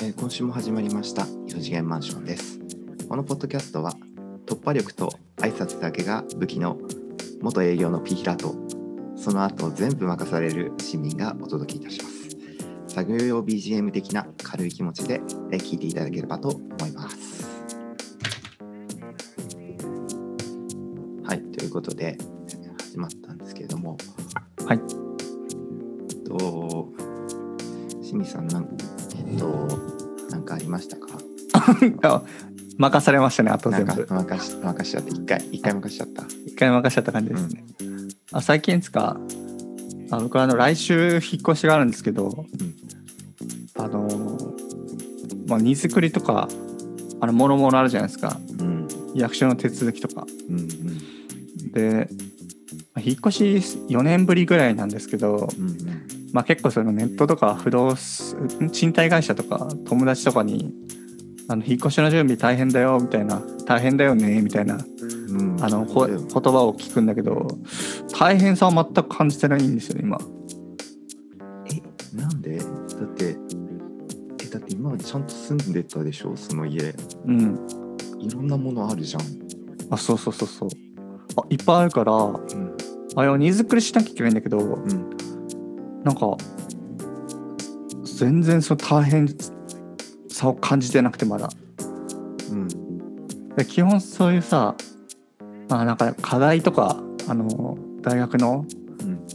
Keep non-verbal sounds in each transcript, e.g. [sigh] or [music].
えー今週も始まりました4次元マンションです。このポッドキャストは突破力と挨拶だけが武器の元営業のピーヒラとその後全部任される市民がお届けいたします。作業用 BGM 的な軽い気持ちでえー聞いていただければと思います。はいということで始まったんですけれども。はい。えっと清水さんなんえっとりましたか？あ任されましたね、あと全部。か任し任しちゃって一回一回任しちゃった一回任しちゃった感じですね。あ最近ですか、あ僕はあの来週引っ越しがあるんですけど、あのー、まあ、荷造りとか、あの、もろもろあるじゃないですか。うん役所の手続きとか。うんうんで、まあ引っ越し4年ぶりぐらいなんですけど、うんうんまあ、結構そのネットとか不動産賃貸会社とか友達とかにあの引っ越しの準備大変だよみたいな大変だよねみたいなうん。あのこ言葉を聞くんだけど大変さは全く感じてないんですよね今。えなんで？だってえだって今までちゃんと住んでたでしょ？その家。うん。いろんなものあるじゃん。あそうそうそうそう。あいっぱいあるからうん。あれを荷造りしなきゃいけないんだけどうんなんか全然その大変さを感じてなくてまだ。うん。で基本そういうさまあなんか課題とかあの大学のうん。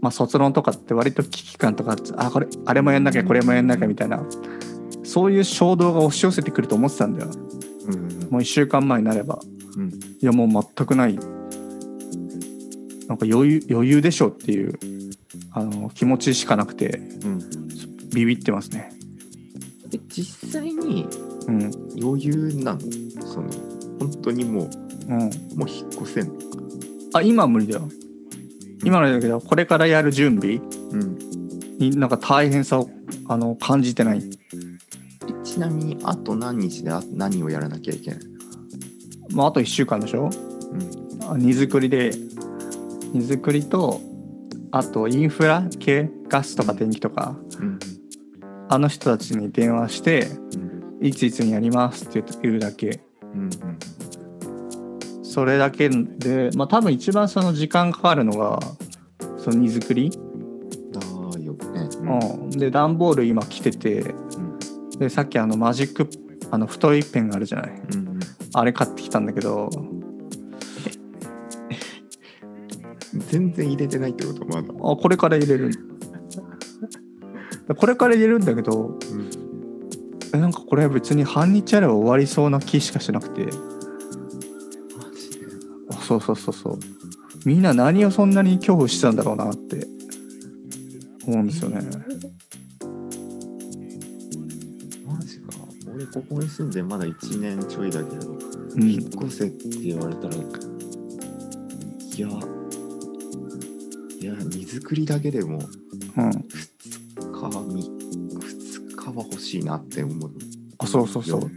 まあ、卒論とかって割と危機感とかあこれあれもやんなきゃこれもやんなきゃみたいなそういう衝動が押し寄せてくると思ってたんだよ。うん。もう1週間前になれば。うん。いやもう全くない。なんか余裕余裕でしょっていうあの気持ちしかなくてうん。ビビってますね。え実際にうん。余裕なの？その本当にもうん。うもう引っ越せんの？あ今は無理だよ。今のだけどこれからやる準備うん。になんか大変さをあの感じてない。えちなみにあと何日であ何をやらなきゃいけないまああと1週間でしょ？うん。あ荷造りで荷造りとあとインフラ系ガスとか電気とかうんあの人たちに電話してうんいついつにやりますって言うだけ。うんうんそれだけでまあ多分一番その時間かかるのがその荷造り、だよね。うん、で段ボール今来ててうん。でさっきあのマジックあの太いペンがあるじゃない。うんうん。あれ買ってきたんだけど全然入れてないってことまだあこれから入れる。[laughs] これから入れるんだけどうん。えなんかこれ別に半日あれば終わりそうな気しかしなくて。マジで。あそうそうそうそう。みんな何をそんなに恐怖してたんだろうなって思うんですよね。マジか。俺ここに住んでまだ1年ちょいだけどうん。引っ越せって言われたらいやいや荷造りだけでもうん。2日3 2日は欲しいなって思う。あそうそうそう、ま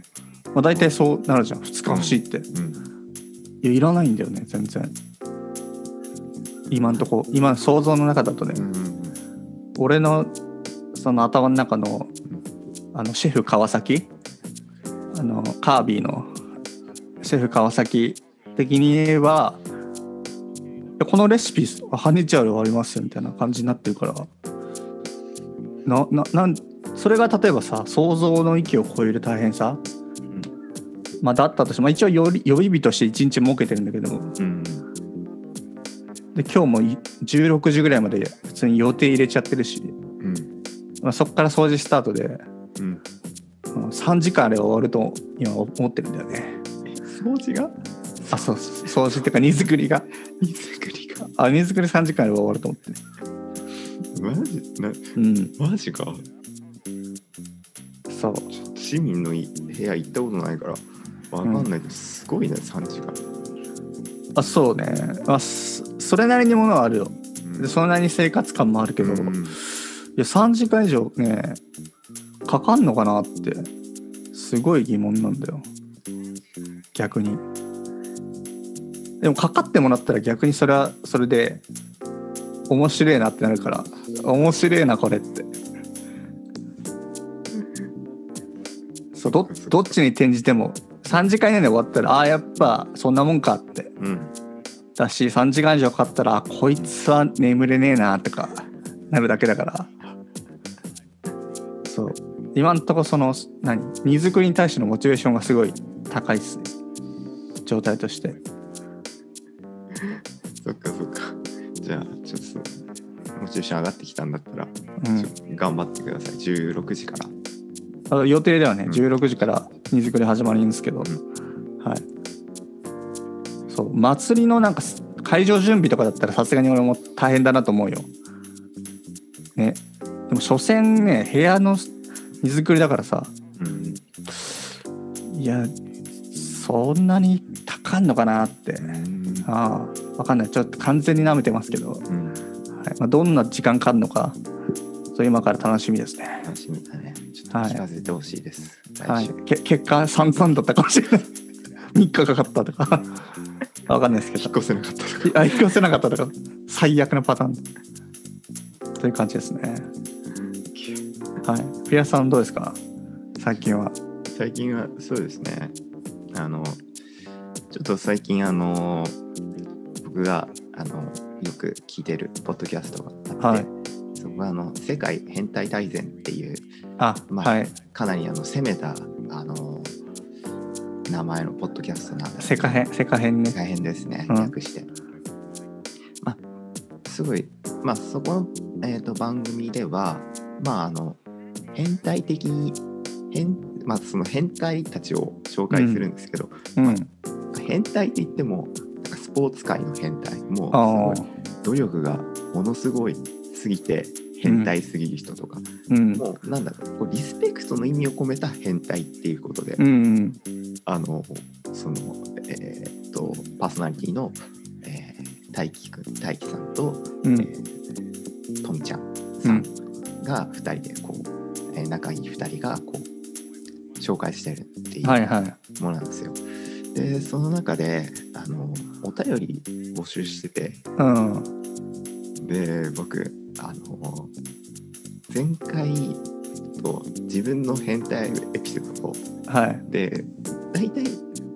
あ、大体そうなるじゃん。2日欲しいって、いうん。やいらないんだよね全然。今んとこ。今想像の中だとね、うんうん俺のその頭の中のあのシェフ川崎？あのカービィのシェフ川崎的に言えばこのレシピ半日あれ終わりますよみたいな感じになってるから。なななんそれが例えばさ想像の域を超える大変さ、まあ、だったとして、まあ、一応予備予備日として1日設けてるんだけども。うん。で今日もい16時ぐらいまで普通に予定入れちゃってるし、うん。まあ、そこから掃除スタートでうん。うん3時間あれば終わると今思ってるんだよね。掃除が？あ、そうそう、掃除っていうか荷造りが。荷造りがあ、荷造り3時間あれば終わると思ってね。マジ？なうん、マジか？そう。市民のい部屋行ったことないからわかんないけど、すごいね3時間、あ、そうね。まあ、そそれなりにものはあるよ。うんで、それなりに生活感もあるけど、いうんや、3時間以上ね、かかんのかなって、すごい疑問なんだよ。逆に。でも、かかってもらったら逆にそれはそれで、面白いなってなるから、面白いな、これって。そうどどっちに転じても3時間以内で終わったらああやっぱそんなもんかって。うん。だし3時間以上かかったらあこいつは眠れねえなとかなるだけだから。そう。今んとこその何？荷造りに対してのモチベーションがすごい高いっすね。状態としてじゃあちょっとモチベーション上がってきたんだったら、うん。頑張ってください。16時から。あの予定ではね。うん。16時から荷造り始まるんですけど、はい。そう。祭りのなんかす会場準備とかだったらさすがに俺も大変だなと思うよ。ね。でも所詮ね部屋の荷造りだからさ。うん。いやそんなに高んのかなって。うん。ああ分かんない。ちょっと完全に舐めてますけど、はい。うんまあ、どんな時間かかるのか。そう今から楽しみですね。楽しみだね。ちょっと聞かせてほしいです、はい。来週、け結果散々だったかもしれない。[laughs] 3日かかったとか。分かんないですけど。引っ越せなかったとか。あ引っ越せなかったとか。最悪なパターン。という感じですね。はい。ピアさんどうですか？最近は。最近はそうですね。あのちょっと最近あの僕があのよく聞いてるポッドキャストがあって、はい。そこがあの「世界変態大全」っていうあ、まあはい。かなりあの攻めたあの名前のポッドキャストなんです世界編世界編ね。大変ですね、うん。略して。まあ、すごい、まあ、そこの、えー、と番組では、まあ、あの、変態的に、変、まあ、その変態たちを紹介するんですけど、うん。変態って言っても、ポーツ界の変態、もあうすごい努力がものすごいすぎて、変態すぎる人とか、うん。もうなんだろうこうリスペクトの意味を込めた変態っていうことで、うんうん。あのそのえーっとパーソナリティの、えー、大輝くん大輝さんと、うん。えーとみちゃんさんが2人でこう、えー仲いい2人がこう紹介してるっていうはいはい。ものなんですよ。でその中であのお便り募集してて。うん。で僕あの前回と自分の変態エピソードを。はい。で大体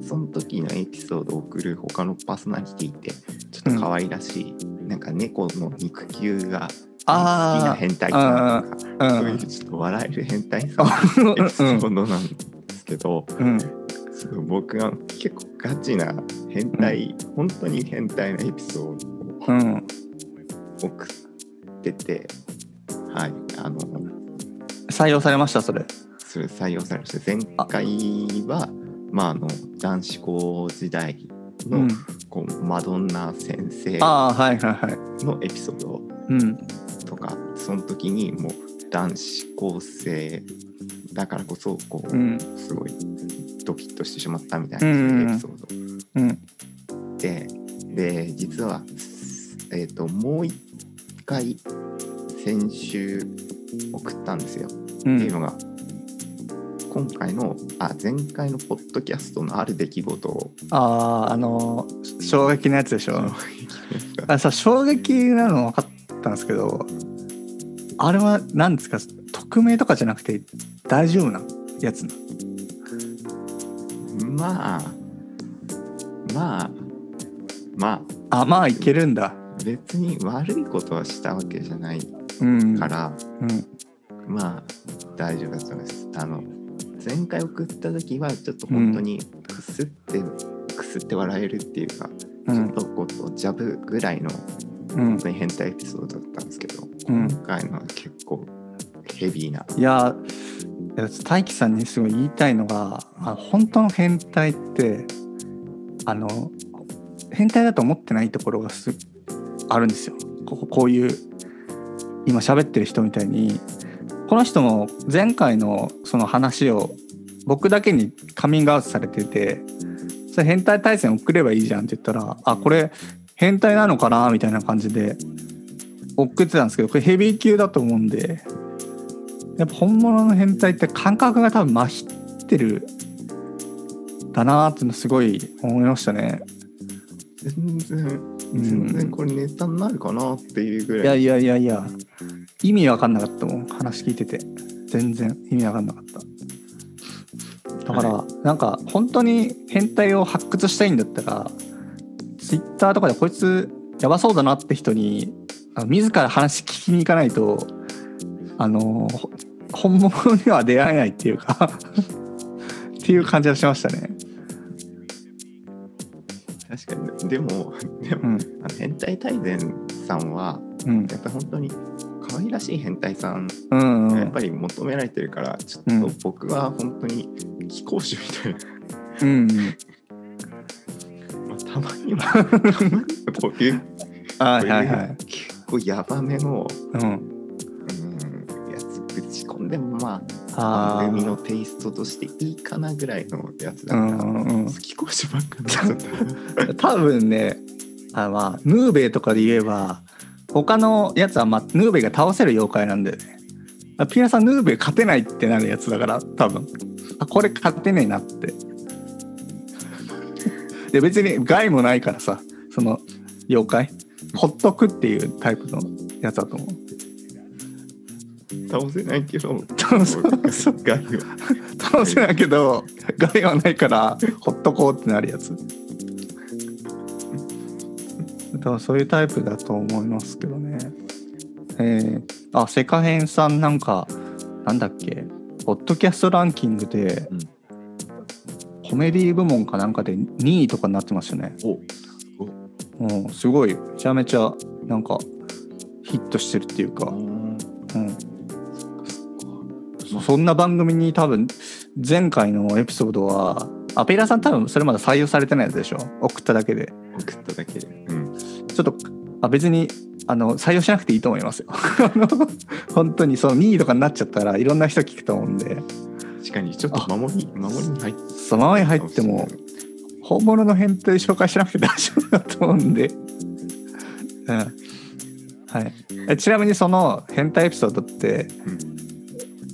その時のエピソードを送る他のパーソナリティってちょっと可愛らしい、なんか猫の肉球が好きなあ変態さん。とかあそういうちょっと笑える変態さんの [laughs] エピソードなんですけど、うん僕が結構ガチな変態、本当に変態なエピソードをうん送ってて、はいあの採用されましたそれ。それ採用されました前回はまああの男子校時代の、うん。こうマドンナ先生ああはいはいはい。のエピソードうん。とかその時にもう男子高生だからこそこう、うん。すごいドキッとしてしまったみたいなうんうんうん。エピソード。うん。でで実は、えー、ともう一回先週送ったんですよ。うっていうんのが今回のあ前回のポッドキャストのある出来事を。あああの衝撃のやつでしょ？あさ衝撃なの分かったんですけどあれは何ですか？匿名とかじゃなくて大丈夫なやつなまあまあまあ。まあいけるんだ。あ別に悪いことはしたわけじゃないうん。から、うん。まあ大丈夫だと思います。あの前回送った時はちょっと本当にくすって、くすって笑えるっていうか、うん。ちょっとこうジャブぐらいのうん。本当に変態エピソードだったんですけど、うん。今回のは結構ヘビーな。いや大樹さんにすごい言いたいのがあ本当の変態ってあの変態だと思ってないところがすあるんですよ。こここういう今喋ってる人みたいに。この人も前回のその話を僕だけにカミングアウトされててそれ変態対戦送ればいいじゃんって言ったらあこれ変態なのかなみたいな感じで送ってたんですけどこれヘビー級だと思うんでやっぱ本物の変態って感覚が多分麻痺ってるだなーっていうのすごい思いましたね。全然うん全然これネタになるかなっていうぐらい。いやいやいやいや意味わかんなかったもん話聞いてて全然意味わかんなかった。だから、なんか本当に変態を発掘したいんだったらツイッターとかでこいつやばそうだなって人に自ら話聞きに行かないとあのほ本物には出会えないっていうかっていう感じがしましたね。確かに。でもでも、うん。あの変態大全さんはうん。やっぱり本当に可愛らしい変態さんがやっぱり求められてるから、ちょうん。っと僕は本当に貴公子みたいな、うん [laughs] まあ、たまには [laughs] たまにはこういう [laughs] はいはい。はい。結構ヤバめの、うん、込んでもまああ番組のーテイストとしていいかなぐらいのやつだうから、んうんうん。好き講師ばっかにな。っちゃった。多分ねあまあヌーベイとかで言えば他のやつは、まあ、ヌーベイが倒せる妖怪なんでね。ピアさんヌーベイ勝てないってなるやつだから多分。あこれ勝てねえなって。[laughs] で別に害もないからさその妖怪。ほっとくっていうタイプのやつだと思う倒せないけど、倒せそう害は倒せないけど害はないからほっとこうってなるやつ。だからそういうタイプだと思いますけどね。えー、あセカヘンさんなんかなんだっけポッドキャストランキングで、うんコメディ部門かなんかで2位とかになってましたね。おうんすごいめちゃめちゃなんかヒットしてるっていうか、うんうん、そそんな番組に多分前回のエピソードはあペイラーさん多分それまだ採用されてないやつでしょ？送っただけで。送っただけで、うん、ちょっとあ別にあの採用しなくていいと思いますよ。あ [laughs] の本当にその2位とかになっちゃったらいろんな人聞くと思うんで。確かにちょっと守り守りに入ってそのままに入っても本物の変態紹介しなくて大丈夫だと思うんで、うん。はい、えちなみにその変態エピソードってうん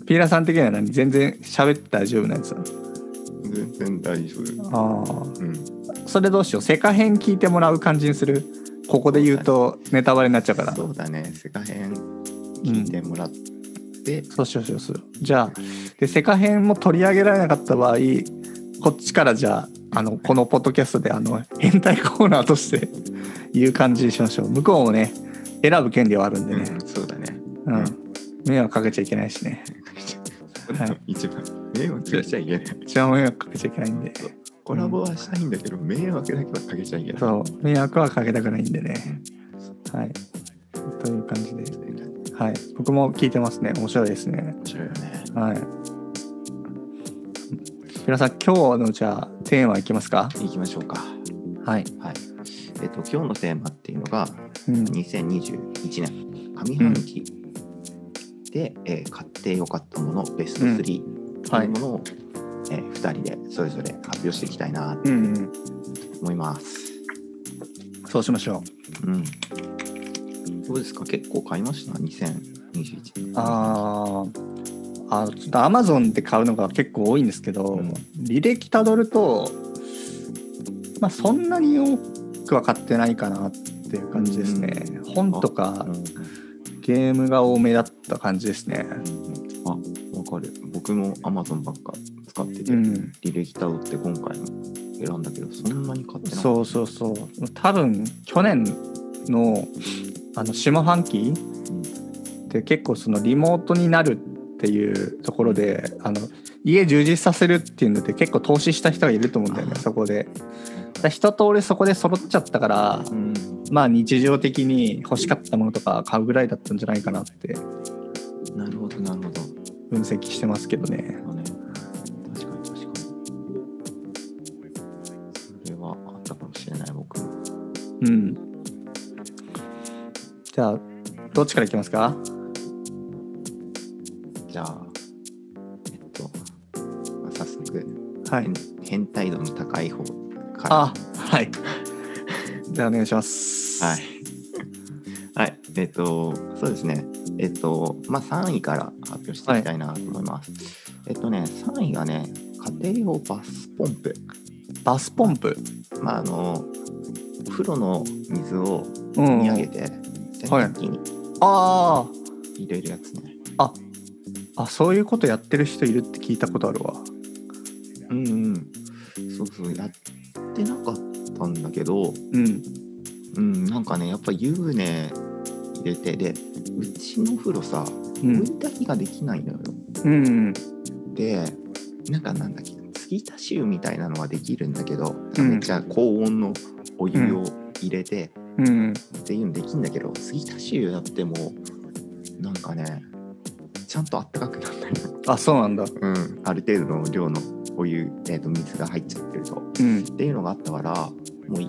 ピーラーさん的には何？全然喋って大丈夫なやつ？全然大丈夫。ああうん、それどうしよう？セカ編聞いてもらう感じにする？ここで言うとネタバレになっちゃうから。そうだね、世界編聞いてもらって、そうしようそうしようじゃあでセカ編も取り上げられなかった場合こっちからじゃああのこのポッドキャストであの変態コーナーとして [laughs] 言う感じにしましょう。向こうもね選ぶ権利はあるんでね、うん、そうだね。うん。迷惑かけちゃいけないしねはい。[laughs] 一番迷惑かけちゃいけない。一番迷惑かけちゃいけないんで。コラボはしたいんだけど、迷惑だけはかけちゃいけない。そう。迷惑はかけたくないんでね。はい。という感じで。はい。僕も聞いてますね。面白いですね。面白いよね。はい。皆さん今日のじゃあテーマいきますか？行きましょうか。はい、はい。えっと、今日のテーマっていうのが、うん、2021年上半期で、えー買ってよかったものベスト3っていうものを、えー2人でそれぞれ発表していきたいなとうんうん。思います。そうしましょう。うん。どうですか？結構買いました ?2021 年。あー。あちょっとアマゾンで買うのが結構多いんですけど、うん。履歴たどるとまあそんなに多くは買ってないかなっていう感じですね、本とかうんゲームが多めだった感じですねあ、わかる。僕も Amazon ばっか使ってて、うん履歴たどって今回も選んだけど、そんなに買ってない。そうそうそう多分去年のあの下半期って結構そのリモートになるっていうところであの家充実させるっていうので結構投資した人がいると思うんだよねそこで。だ一通りそこで揃っちゃったからうん。まあ日常的に欲しかったものとか買うぐらいだったんじゃないかなってなるほど、なるほど。分析してますけどね。あね、確かに確かに。それはあったかもしれない、僕も。うん。じゃあどっちからいきますか？じゃあ、えっと、まあ早速、はい変。変態度の高い方から。あはい。じゃあお願いします。はい。はい。えっと、そうですね。えっと、まあ、3位から発表していきたいなと思います。えっとね、3位がね、家庭用バスポンプ。バスポンプ？まあ、あの、お風呂の水をうん積み上げて、洗濯機にあ入れるやつね。ああそういうことやってる人いるって聞いたことあるわ。うんうんそうそうやってなかったんだけどうんうんなんかねやっぱ湯船入れてでうちのお風呂さうん。追い炊きができないのよ、うんでなんかなんだっけ継ぎ足し湯みたいなのはできるんだけど、うん。めっちゃ高温のお湯を入れてうんっていうのできるんだけど継ぎ足し湯やってもなんかねちゃんとあったかくならないの、あそうなんだ。うん、ある程度の量のお湯、えー、と水が入っちゃってると。うん。っていうのがあったからもう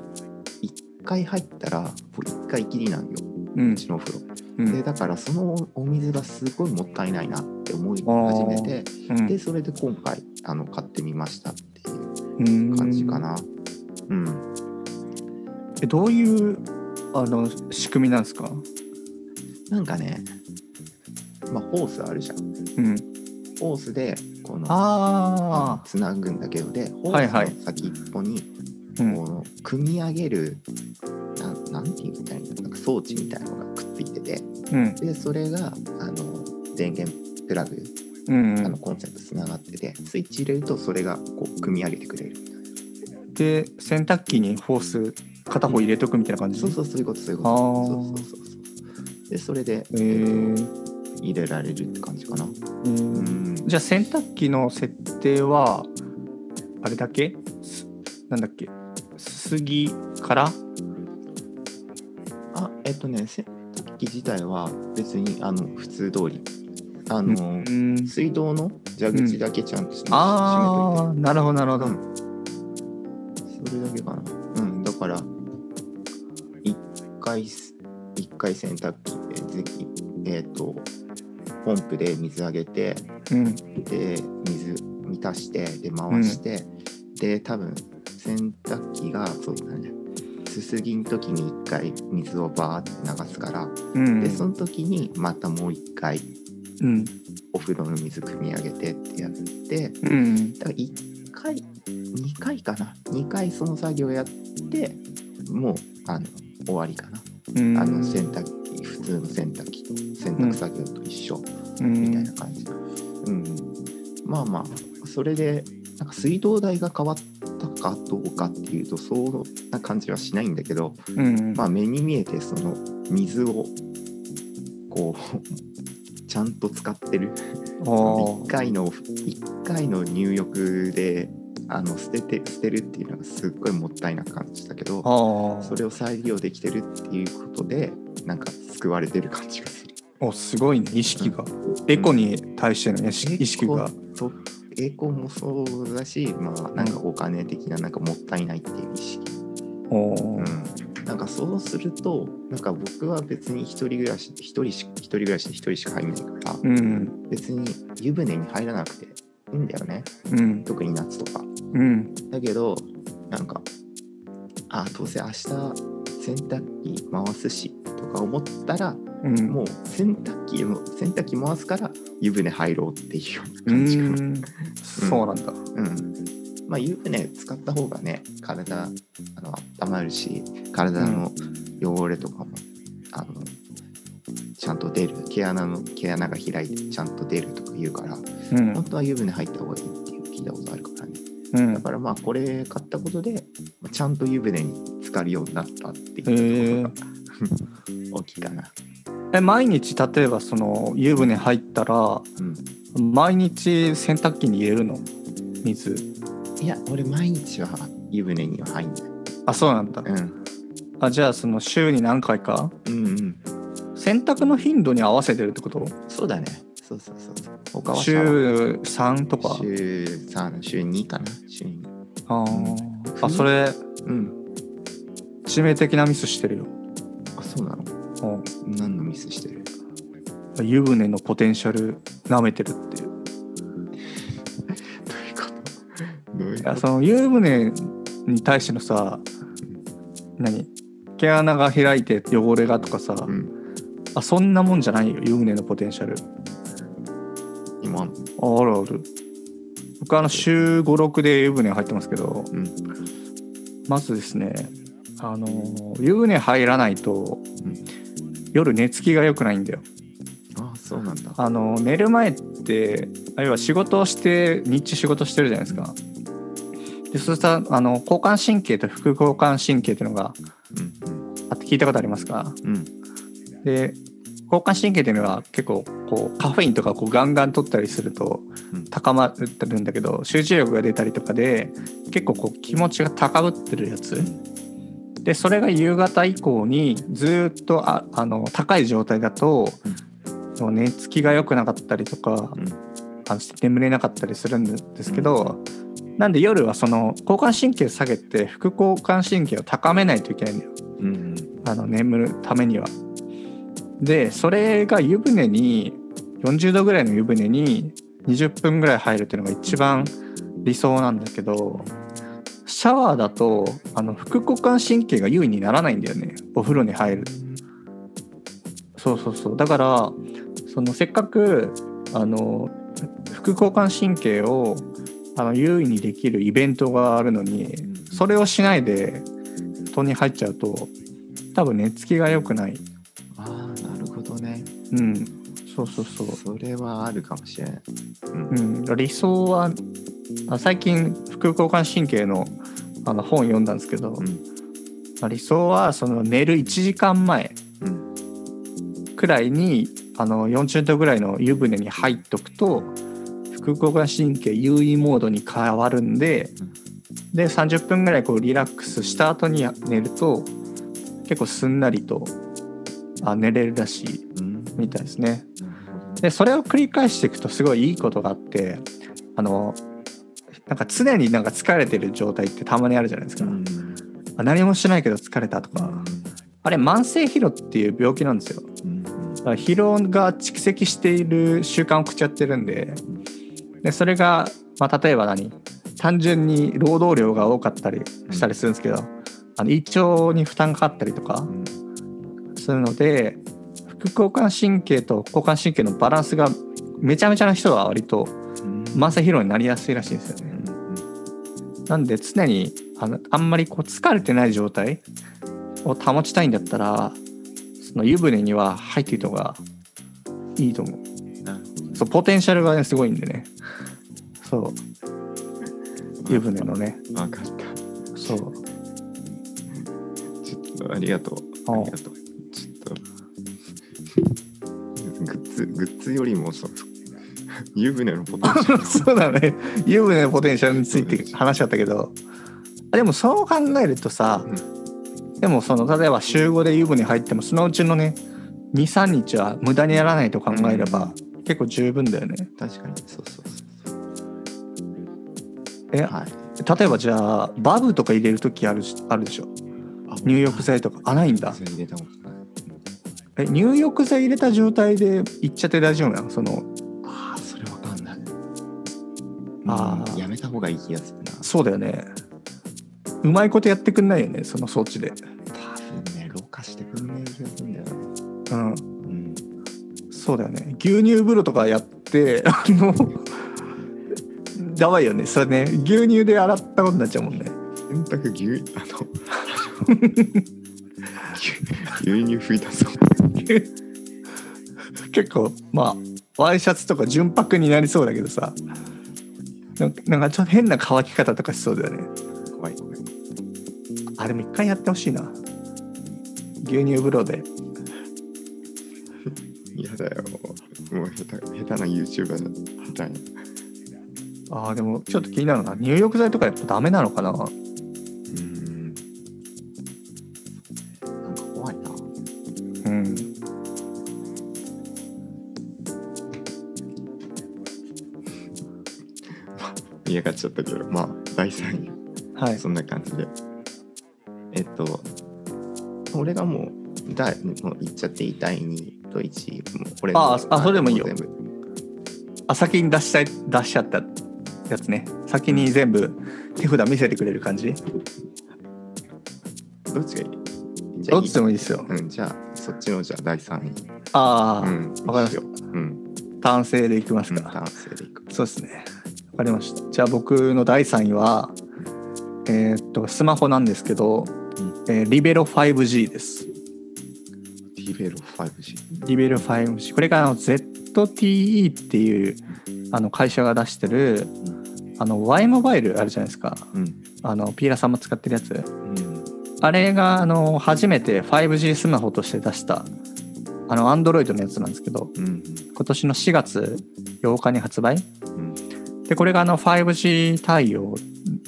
回入ったら一回きりなんよ。ううんちのお風呂、うん。でだからそのお水がすごいもったいないなって思い始めてうん。でそれで今回あの買ってみましたっていううん感じかな。うん。えどういうあの仕組みなんですか？なんかねまあホースあるじゃん。うん。ホースでこのあつなぐんだけどでホはいはい。ースの先っぽにこの組み上げるなんなんていうみたいななんか装置みたいなのがくっついててうん。でそれがあの電源プラグうんあのコンセントつながっててスイッチ入れるとそれがこう組み上げてくれる。で洗濯機にホース片方入れとくみたいな感じ？そうそうそういうことそういうこと。そうそうそうそうでそれで、ええー入れられるって感じかな。うんうん。じゃあ洗濯機の設定はあれだけ？すなんだっけ？すすぎから？あえっとね洗濯機自体は別にあの普通通り。あの、うん。水道の蛇口だけちゃんと閉め,、ああなるほどなるほど、うん。それだけかな。うんだから一回す一回洗濯機でぜひえっ、とポンプで水あげてうん。で水満たしてで回して、で多分洗濯機がそうだねすすぎの時に1回水をバーって流すから、うん。でその時にまたもう1回うん。お風呂の水汲み上げてってやってうん。だから1回2回かな？2回その作業やってもうあの終わりかな、うん。あの洗濯機普通の洗濯機と洗濯作業と一緒、みたいな感じ。うん、まあまあそれでなんか水道代が変わったかどうかっていうとそんな感じはしないんだけど、うん。まあ、目に見えてその水をこう [laughs] ちゃんと使ってる。あー。1回の1回の入浴であの捨てて捨てるっていうのがすっごいもったいな感じだけどあそれを再利用できてるっていうことでなんか救われてる感じがする。おすごいね意識が、エコに対しての意識がとエコもそうだし、まあ、なんかお金的ななんかもったいないっていう意識、おうーん、なんかそうするとなんか僕は別に一人暮らし一人し一人暮らしで一人しか入んないから、うん。別に湯船に入らなくていいんだよね。うん。特に夏とか。うん。だけどなんかあどうせ明日洗濯機回すしとか思ったらうんもう洗濯機の洗濯機回すから湯船入ろうっていうよううな感じかな。んそうなんだうん。まあ湯船使った方がね、体あの温まるし、体の汚れとかも、あのちゃんと出る、毛穴の毛穴が開いてちゃんと出るとか言うから、うん本当は湯船入った方がいいっていう聞いたことあるからね。うんだからまあこれ買ったことで、まあちゃんと湯船に浸かるようになったっていうところが [laughs] 大きいかな。え毎日例えばその湯船入ったらうん。毎日洗濯機に入れるの？水いや、俺毎日は湯船には入んない。あそうなんだうん。あじゃあその週に何回か？うんうん。洗濯の頻度に合わせてるってこと？そうだね。そうそうそう。他は週シャワー3とか？週3、週2かな？週2。あーあそれうん。致命的なミスしてるよあ、そうなの？うん。何のミスしてる？湯船のポテンシャル舐めてるっていう。どういうこと？[laughs] どういその湯船に対してのさ何？毛穴が開いて汚れがとかさ、うん。あそんなもんじゃないよ湯船のポテンシャル。今、ああるある。僕あの週56で湯船入ってますけどうん。まずですねあの湯船入らないとうん夜寝つきが良くないんだよ。あ、そうなんだ。あの寝る前ってあるいは仕事をして日中仕事してるじゃないですか。でそうしたらあの交感神経と副交感神経っていうのがあって聞いたことありますか？うん。うんで交感神経っていうのは結構こうカフェインとかこうガンガン取ったりするとうん。高まってるんだけど集中力が出たりとかで結構こう気持ちが高ぶってるやつでそれが夕方以降にずっとああの高い状態だと寝つきが良くなかったりとかうん。あの眠れなかったりするんですけどなんで夜はその交感神経を下げて副交感神経を高めないといけないんだよ。うんあの眠るためには。でそれが湯船に40度ぐらいの湯船に20分ぐらい入るっていうのが一番理想なんだけどシャワーだとあの副交感神経が優位にならないんだよね。お風呂に入る。そうそうそう。だからそのせっかくあの副交感神経をあの優位にできるイベントがあるのにそれをしないで布団に入っちゃうと多分寝つきが良くない。ああなるほどね。うんそうそうそう。それはあるかもしれないうん。うん、理想はあ最近副交感神経のあの本読んだんですけど、うん。まあ理想はその寝る1時間前うん。くらいにあの40度ぐらいの湯船に入っとくと副交感神経優位モードに変わるんでで30分ぐらいこうリラックスした後に寝ると結構すんなりとあ寝れるらしいうん。みたいですね。でそれを繰り返していくとすごいいいことがあってあのなんか常になんか疲れてる状態ってたまにあるじゃないですか、うん。あ何もしないけど疲れたとか。あれ慢性疲労っていう病気なんですよ。うん。だから疲労が蓄積している習慣を食っちゃってるんででそれが、まあ、例えば何単純に労働量が多かったりしたりするんですけど、あの胃腸に負担がかかったりとかうん。するので副交感神経と交感神経のバランスがめちゃめちゃな人は割とうん慢性疲労になりやすいらしいんですよね。うんなんで常にあのあんまりこう疲れてない状態を保ちたいんだったらその湯船には入っていた方がいいと思う。そうポテンシャルがねすごいんでね。そう湯船のね。わかったそう。ちょっとありがとうあありがとうグッズグッズよりもそう湯船のポテンシャル。[laughs] そうだね。湯船のポテンシャルについて話しちゃったけど、あでもそう考えるとさ、でもその例えば週5で湯船入ってもそのうちのね23日は無駄にならないと考えれば、結構十分だよね。確かに。そうそうそう。え、はい。例えばじゃあバブとか入れる時あるしあるでしょ。あ入浴剤とか。あないんだえ入浴剤入れた状態で行っちゃって大丈夫なの？その。ああそれわかんない。あー。うんやめた方がいい気がするな。そうだよね。うまいことやってくんないよねその装置で。多分ね老化してくんねえ気がするんだよね。うん。うん。そうだよね。牛乳風呂とかやってあのやばいよね。それね牛乳で洗ったことになっちゃうもんね。洗濯牛あの [laughs] 牛牛乳拭いたそう [laughs] 結構まあワイシャツとか純白になりそうだけどさ。なんかなんかちょっと変な乾き方とかしそうだよね。怖い。あれも一回やってほしいな。牛乳風呂で。[laughs] 嫌だよ。もう下手下手な YouTuber みたい。なあーでもちょっと気になるな。入浴剤とかやっぱダメなのかながっちゃったけどまあ第3位。はい。そんな感じで。えっと俺がもう第もう言っちゃっていい？第2位と1位。もうこれああそれでもいいよ。全部。あ先に出したい出しちゃったやつね。先に全部手札見せてくれる感じ？どっちがいい？どっちでもいいですよ。うんじゃあそっちのじゃあ第3位。ああ、うんわかりました。しよ。ううん。単性でいきますか、うん男性でいく。そうですねわかりました。じゃあ僕の第3位はえーっとスマホなんですけど、えーリベロ 5G です。リベロ 5G リベロ 5G これがあの ZTE っていうあの会社が出してるうん。あの Y モバイルあるじゃないですか。うん。あのピーラさんも使ってるやつ。うん。あれがあの初めて 5G スマホとして出したあの Android のやつなんですけどうん今年の4月8日に発売うんでこれがあの 5G 対応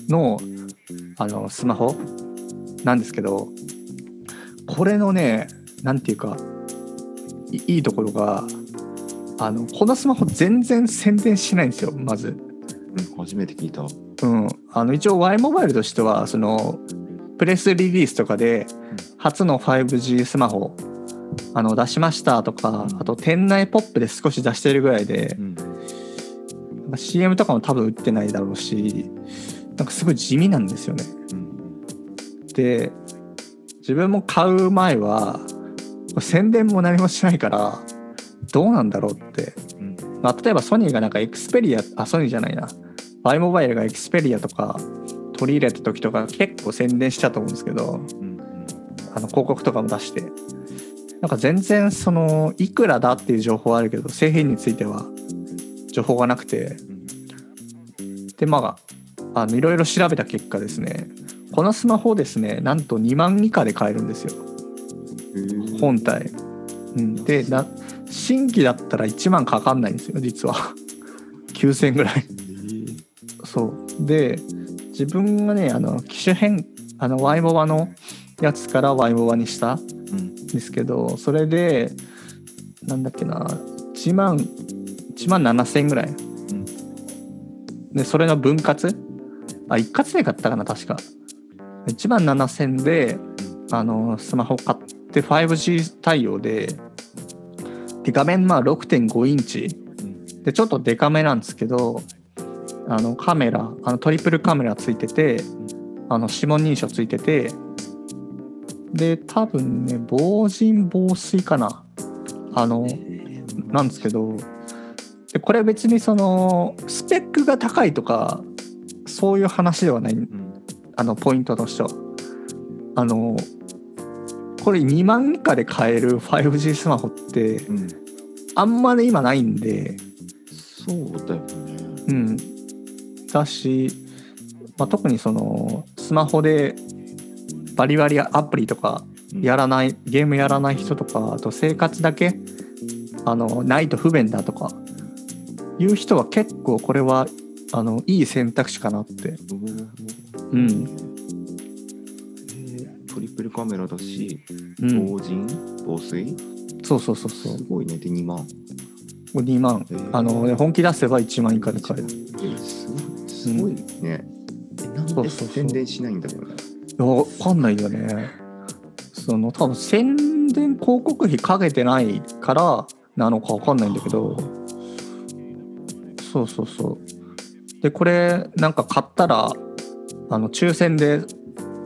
のあのスマホなんですけどこれのねなんていうかいいいところがあのこのスマホ全然宣伝しないんですよまず。うん初めて聞いた。うん、あの一応 Y モバイルとしてはそのプレスリリースとかで初の 5G スマホあの出しましたとかあと店内ポップで少し出してるぐらいでうん CM とかも多分売ってないだろうしなんかすごい地味なんですよね。うんで自分も買う前は宣伝も何もしないからどうなんだろうって、うん。まあ、例えばソニーがなんかエクスペリアあソニーじゃないな。Y モバイルがエクスペリアとか取り入れた時とか結構宣伝したと思うんですけどうん。あの広告とかも出して。なんか全然そのいくらだっていう情報はあるけど製品については情報がなくて。でまああのいろいろ調べた結果ですねこのスマホですねなんと2万以下で買えるんですよ。うん本体、うん、でな新規だったら1万かかんないんですよ実は。9000ぐらい。そう。で自分がねあの機種変あの Y モバのやつから Y モバにしたんうんですけどそれでなんだっけな1万1万7000ぐらい。うん。でそれの分割？あ一括で買ったかな確か。1万7000であのスマホ買って 5G 対応でで画面まあ6.5インチ。うん。でちょっとデカめなんですけどあのカメラあのトリプルカメラついててあの指紋認証ついててで多分ね防塵防水かな。あのなんですけどでこれ別にそのスペックが高いとかそういう話ではないうん。あのポイントとしては。あのこれ2万以下で買える 5G スマホってうん。あんまり今ないんで。そうだよね。うん。だし、まあ、特にそのスマホでバリバリアプリとかやらないゲームやらない人とかあと生活だけあのないと不便だとかいう人は結構これはあのいい選択肢かなって。うん。えートリプルカメラだしうん。防塵防水？そうそうそうそう。すごいねで2万。2万。えー。あの本気出せば1万以下で買える。すごいすごいね。えなんでそうそうそう。宣伝しないんだろうね。やわかんないよね。その多分宣伝広告費かけてないからなのかわかんないんだけどそうそうそう。でこれなんか買ったらあの抽選で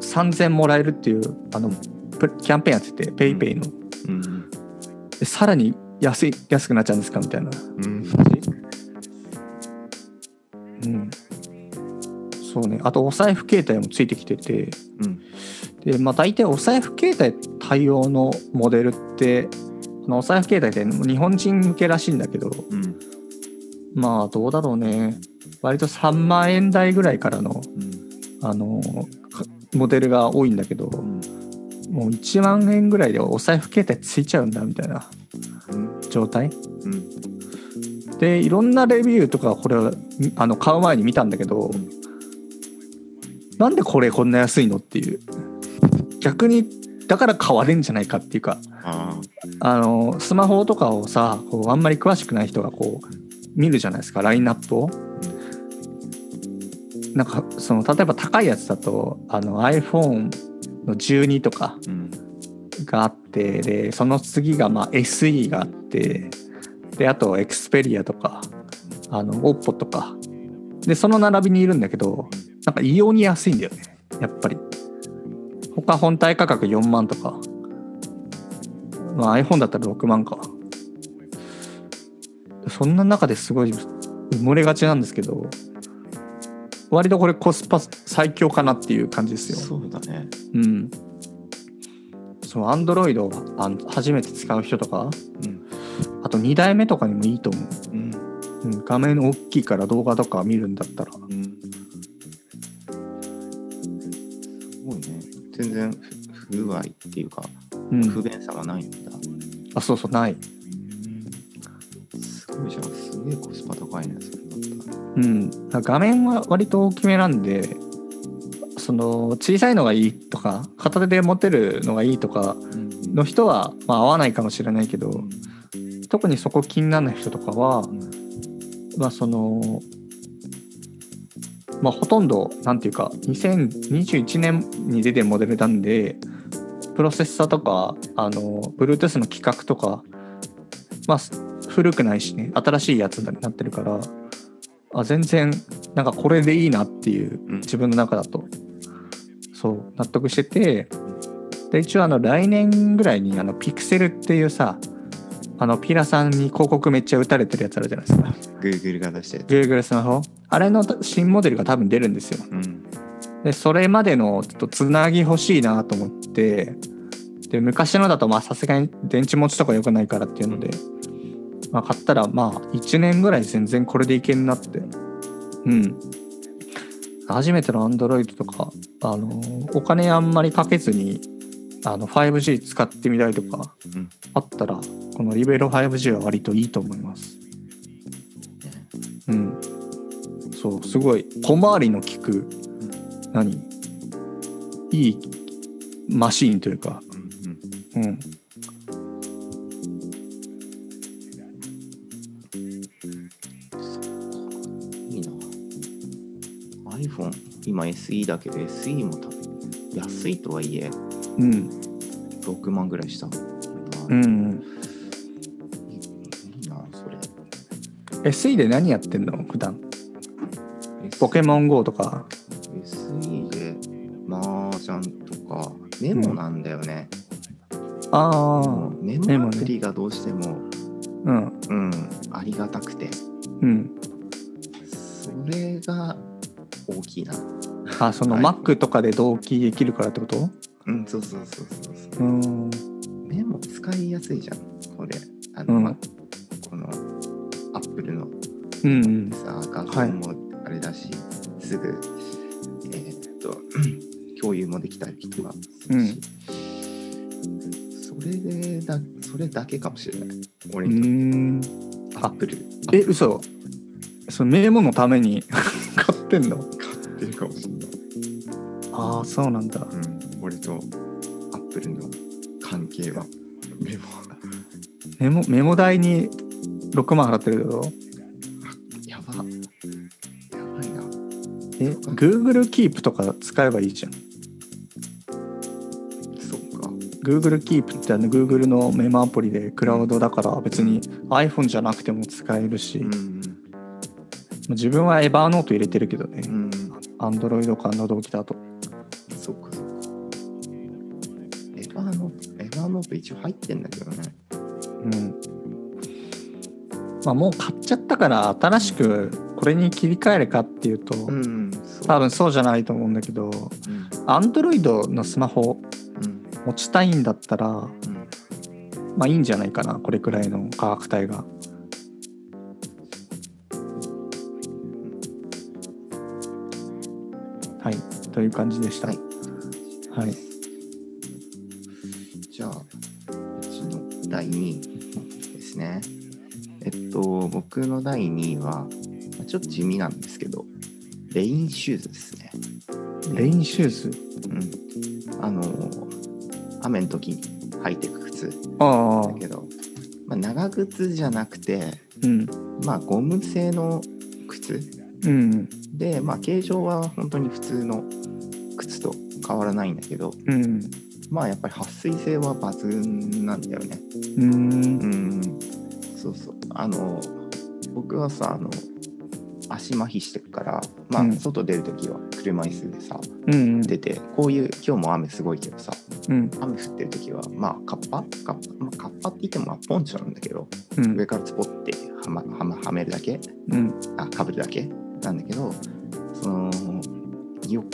3000もらえるっていうあのプキャンペーンやってて PayPay の。うん。でさらに安い安くなっちゃうんですかみたいな。うん。うんそうね。あとお財布携帯もついてきてて。うんでまあ大体お財布携帯対応のモデルってあのお財布携帯って日本人向けらしいんだけどうんまあどうだろうね。割と3万円台ぐらいからのうん。あのかモデルが多いんだけどうん。もう1万円ぐらいでお財布携帯ついちゃうんだみたいなうん。状態。うん。でいろんなレビューとかこれみあの買う前に見たんだけど、ん。なんでこれこんな安いのっていう。逆にだから買われんじゃないかっていうか。ああのスマホとかをさこうあんまり詳しくない人がこう見るじゃないですかラインナップを。なんかその例えば高いやつだとあの iPhone の12とかがあってでその次がまあ SE があってであと Xperia とかあの OPPO とか。でその並びにいるんだけどなんか異様に安いんだよねやっぱり。他本体価格4万とか、まあ、iPhone だったら6万かそんな中ですごい埋もれがちなんですけど割とこれコスパ最強かなっていう感じですよ。そうだね。うん。そう、アンドロイドを初めて使う人とか、うん。あと2代目とかにもいいと思う。うん。うん、画面大きいから動画とか見るんだったら。うん。すごいね。全然不不具合っていうか、うん。不便さがないんだ。あそうそうないうん、画面は割と大きめなんでその小さいのがいいとか片手で持てるのがいいとかの人は、まあ、合わないかもしれないけど特にそこ気にならない人とかは、まあそのまあほとんどなんていうか2021年に出てるモデルなんでプロセッサーとかあの Bluetooth の規格とかまあ古くないしね新しいやつになってるからあ全然なんかこれでいいなっていううん。自分の中だと。そう納得してて。で一応あの来年ぐらいにあのピクセルっていうさあのピラさんに広告めっちゃ打たれてるやつあるじゃないですか。Google が出してる。Google スマホ。あれの新モデルが多分出るんですよ。うん。でそれまでのちょっとつなぎ欲しいなと思って。で昔のだとまあさすがに電池持ちとか良くないからっていうので、まあ、買ったらまあ1年ぐらい全然これでいけるなって。うん。初めての Android とかあのお金あんまりかけずにあの 5G 使ってみたいとかうん。あったらこのリベロ 5G は割といいと思います。うん。そうすごい。小回りの利く何？いいマシーンというか。うん。うん今 SE だけど SE も多分安いとはいえうん。6万ぐらいしたうんうん。いいなそれ。SE で何やってんの？普段。ポケモン GO とか。SE で麻雀とか。メモなんだよね、ああもうメメモね。モアプリがどうしても、うん。うん、ありがたくて。うん。それが大きいな。あそのはい。Mac とかで同期できるからってこと？うんそうそうそうそうそう。うんメモ使いやすいじゃん。これ。あの、うん。まこのアップルの。うんうん。さ画像もあれだし、すぐえーっと [clears throat] 共有もできたりとかするし、それでだそれだけかもしれない。俺うにとって。んアップルえ嘘。そのメモのために。買 [laughs] ってんの？買ってるかもしれない、ああそうなんだ。うん、俺とアップルの関係は。メモメモメモ代に6万払ってるけどやば。やばいな。え Google Keep とか使えばいいじゃん。そっか。Google Keep ってあの Google のメモアプリでクラウドだから別に iPhone じゃなくても使えるし、うん自分はエバーノート入れてるけどね。う、ん。Android かの同期だと。そっかそっか。エヴァーノートエヴァーノート一応入ってんだけどね。うん。まあもう買っちゃったから新しくこれに切り替えるかっていうと、う多分そうじゃないと思うんだけどうん。Android のスマホうん。持ちたいんだったらうん。まあいいんじゃないかなこれくらいの価格帯がという感じでした。はい。はい。じゃあうちの第2位ですね。えっと僕の第2位はまあちょっと地味なんですけどレインシューズですね。レインシューズ？うん。あの雨の時に履いていく靴。ああ。だけど、まあ、長靴じゃなくてうん。まあゴム製の靴。うん。で、まあ、形状は本当に普通の変わらないんだけどうんまあやっぱり撥水性は抜群なんだよね。うん。うん。そうそう。あの僕はさあの足麻痺してるからまあ、うん。外出る時は車椅子でさうん出てこういう今日も雨すごいけどさうん。雨降ってる時はまあカッパ？カッパ,、まあ、カッパって言ってもまあポンチョなんだけどうん。上からスポってはまはまはめるだけ？うん。あかぶるだけ？なんだけどそのよ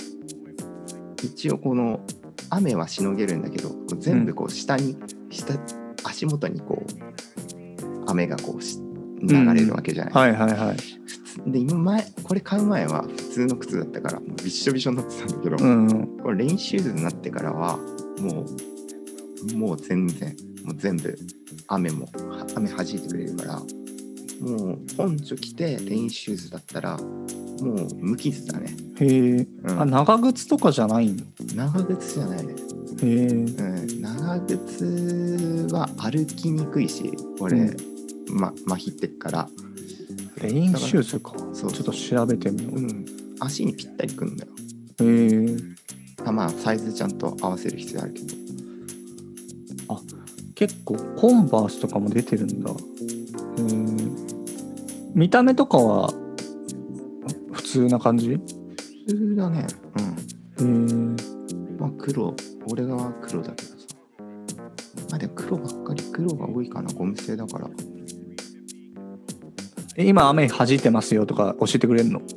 一応この雨はしのげるんだけど全部こう下に、下足元にこう雨がこうし流れるわけじゃない、はいはいはい。で今前これ買う前は普通の靴だったからもうびっしょびしょになってたんだけど、うんうん。これレインシューズになってからはもうもう全然もう全部雨もは雨弾いてくれるからもうポンチョ着てレインシューズだったらもう無傷だね、へえうん。あ長靴とかじゃないん長靴じゃないね、へえうん、長靴は歩きにくいしこれ、うん。ま、麻痺ってっから、レインシューズか。そうちょっと調べてみよう。うん、足にぴったりくんだよ。へえあまあサイズちゃんと合わせる必要あるけど。結構コンバースとかも出てるんだ。へえ見た目とかは普通な感じ？へ普通だね。うん。えまあ黒。俺が黒だけどさ。まあでも黒ばっかり。黒が多いかな。ゴム製だから。え今雨弾いてますよとか教えてくれるの？[laughs]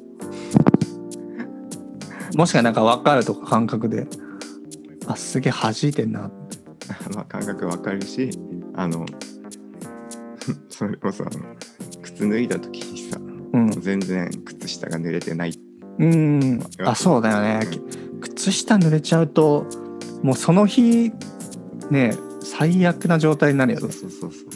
もしかなんか分かるとか感覚で。あすげえ弾いてんな。[laughs] まあ感覚わかるしあの [laughs] それこそあの靴脱いだ時にさうん。全然靴下が濡れてない。うん。あそうだよね。靴下濡れちゃうともうその日ね最悪な状態になるよね。そうそうそう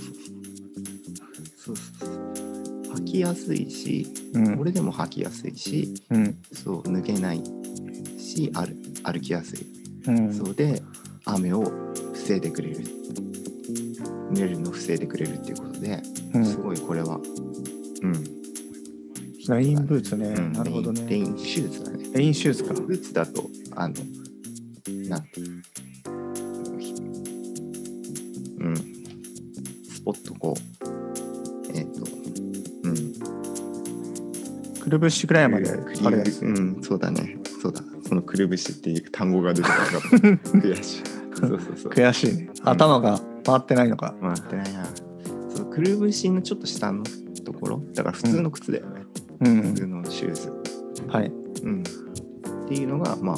そうそう履きやすいしうん。俺でも履きやすいしうん。そう脱げないし歩歩きやすい。うん。そうで雨を防いでくれる。濡れるのを防いでくれるっていうことで、うん。すごいこれはうん、レインブーツね、うんなるほどね。レインシューズだね。レインシューズか。ブーツだとあのなんてうん。スポッとこうえっ、とうん。くるぶしぐらいまであれームうんそうだね。そうだ。そのくるぶしっていう単語が出てたから [laughs] 悔しい。そうそうそう。悔しいね。頭が回ってないのか。回ってないな。そのくるぶしのちょっと下のところ。だから普通の靴だよね、うん普通のシューズはい、うん。っていうのがまあ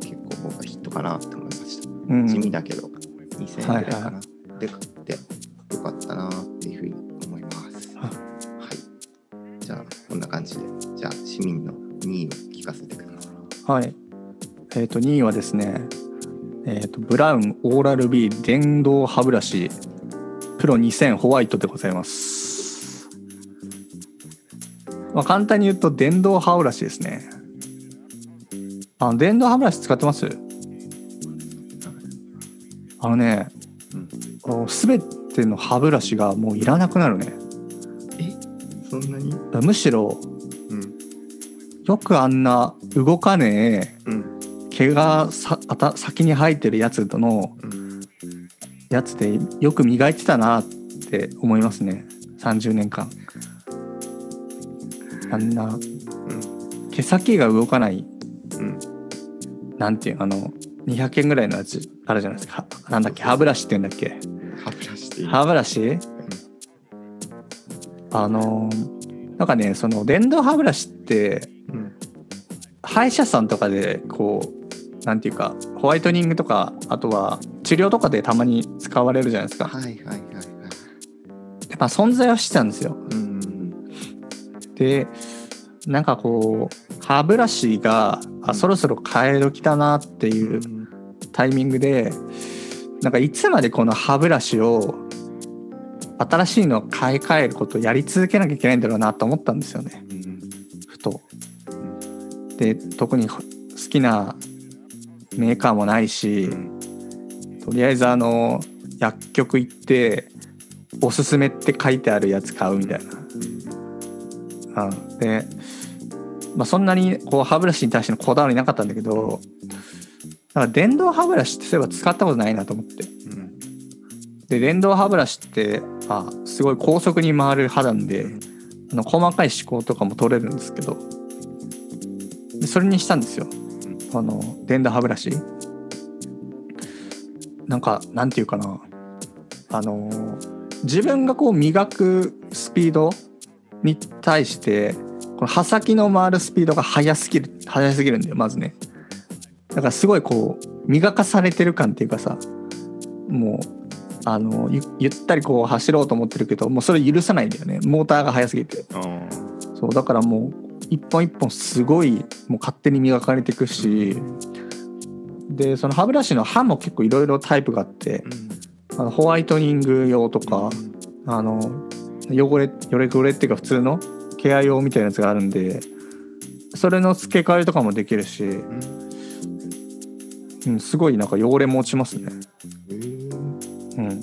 結構僕はヒットかなって思いました。うん、地味だけど2000円ぐらいかな、はいはで買ってよかったなっていうふうに思います。あ。はい。じゃあこんな感じで。じゃあ市民の2位を聞かせてください。はい。えっ、と2位はですねえっ、とブラウンオーラル B 電動歯ブラシプロ2000ホワイトでございますまあ簡単に言うと電動歯ブラシですね。あの電動歯ブラシ使ってます？あのねうんすべての歯ブラシがもういらなくなるね。え？そんなに？むしろうんよくあんな動かねえうん毛がさあた先に生えてるやつのうんやつでよく磨いてたなって思いますね。30年間あんな毛先が動かない。うん。なんていうあの200円ぐらいのやつあるじゃないですか。はなんだっけ歯ブラシって言うんだっけ。歯ブラシ歯ブラシ？あのなんかねその電動歯ブラシってうん。歯医者さんとかでこうなんていうかホワイトニングとかあとは治療とかでたまに使われるじゃないですか、はいはいはいはい。でまあ、存在はしてたんですよ。うんでなんかこう歯ブラシがあそろそろ替え時だなっていうタイミングでなんかいつまでこの歯ブラシを新しいのを買い替えることをやり続けなきゃいけないんだろうなと思ったんですよねうんふと。で特に好きなメーカーもないし、うんとりあえずあの薬局行っておすすめって書いてあるやつ買うみたいな。うん、で、まあ、そんなにこう歯ブラシに対してのこだわりなかったんだけどなんか電動歯ブラシってそういえば使ったことないなと思って。うん。で電動歯ブラシってあすごい高速に回る歯なんであの細かい思考とかも取れるんですけどでそれにしたんですよ。あの電動歯ブラシ。なんかなんていうかな。あの自分がこう磨くスピードに対してこの刃先の回るスピードが速すぎる速すぎるんだよまずね。だからすごいこう磨かされてる感っていうかさもうあのゆゆったりこう走ろうと思ってるけどもうそれ許さないんだよね。モーターが速すぎて。あそうだからもう一本一本すごいもう勝手に磨かれていくしでその歯ブラシの刃も結構いろいろタイプがあってあのホワイトニング用とかあの汚れ汚れっていうか普通のケア用みたいなやつがあるんでそれの付け替えとかもできるし、うんうん、すごいなんか汚れも落ちますね。へーうん、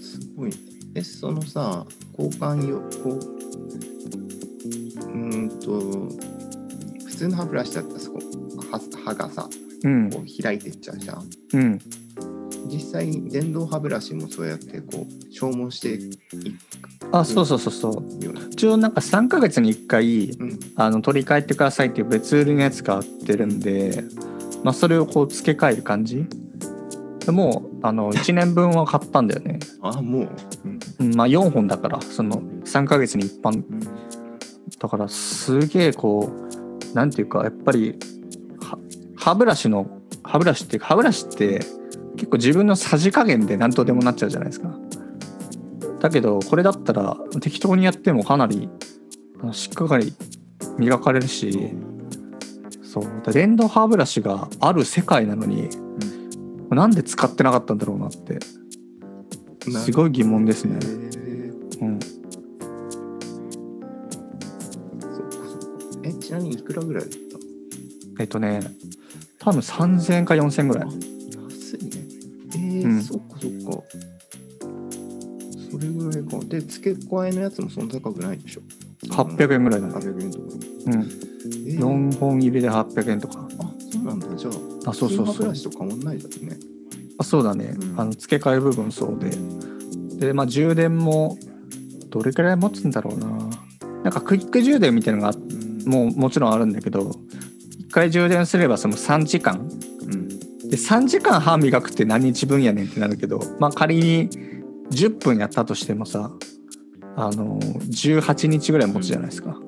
すごい。え、そのさ、交換用、こう、うーんと、普通の歯ブラシだったらそこ、歯歯がさ、うんこう開いてっちゃうじゃん。うん、実際、電動歯ブラシもそうやって、こう、消耗していあそうそうそうそう。一応なんか3ヶ月に1回うん。あの取り替えてくださいっていう別売りのやつが売ってるんで、まあ、それをこう付け替える感じ？でもうあの [laughs] 1年分は買ったんだよね、あ、もう。うん。うんまあ、4本だからその3ヶ月に1本うんだからすげえこうなんていうかやっぱりは歯ブラシの歯ブラシっていうか歯ブラシって結構自分のさじ加減で何とでもなっちゃうじゃないですか。だけどこれだったら適当にやってもかなりしっかり磨かれるしそう電動歯ブラシがある世界なのに、なんで使ってなかったんだろうなってすごい疑問ですね。うん。え、ちなみにいくらぐらいだっえっとね多分3000円か4000円ぐらいそっかそれぐらいか。で、付け加えのやつもそんな高くないでしょ。800円ぐらいだね800円とか。うんえー4本入りで800円とかあ、そうなんだ。じゃあ、あそうそうブラシと変わんないだろうね。あそうだね、うんあの付け替え部分そうででまあ充電もどれくらい持つんだろうななんかクイック充電みたいなのがうんもうもちろんあるんだけど1回充電すればその3時間うん。で3時間歯磨くって何日分やねんってなるけどまあ仮に10分やったとしてもさあの18日ぐらい持つじゃないですか、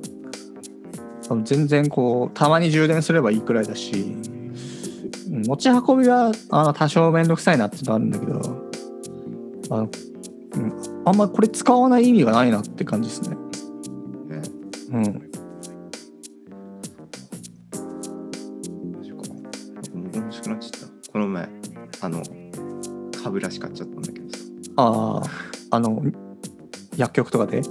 あの全然こうたまに充電すればいいくらいだしうん持ち運びはあの多少面倒くさいなってのあるんだけどあの、うん、あんまこれ使わない意味がないなって感じですね。えうん。う欲しくなっちゃった。あの、歯ブラシ買っちゃったんだけどさ。あああの薬局とかで？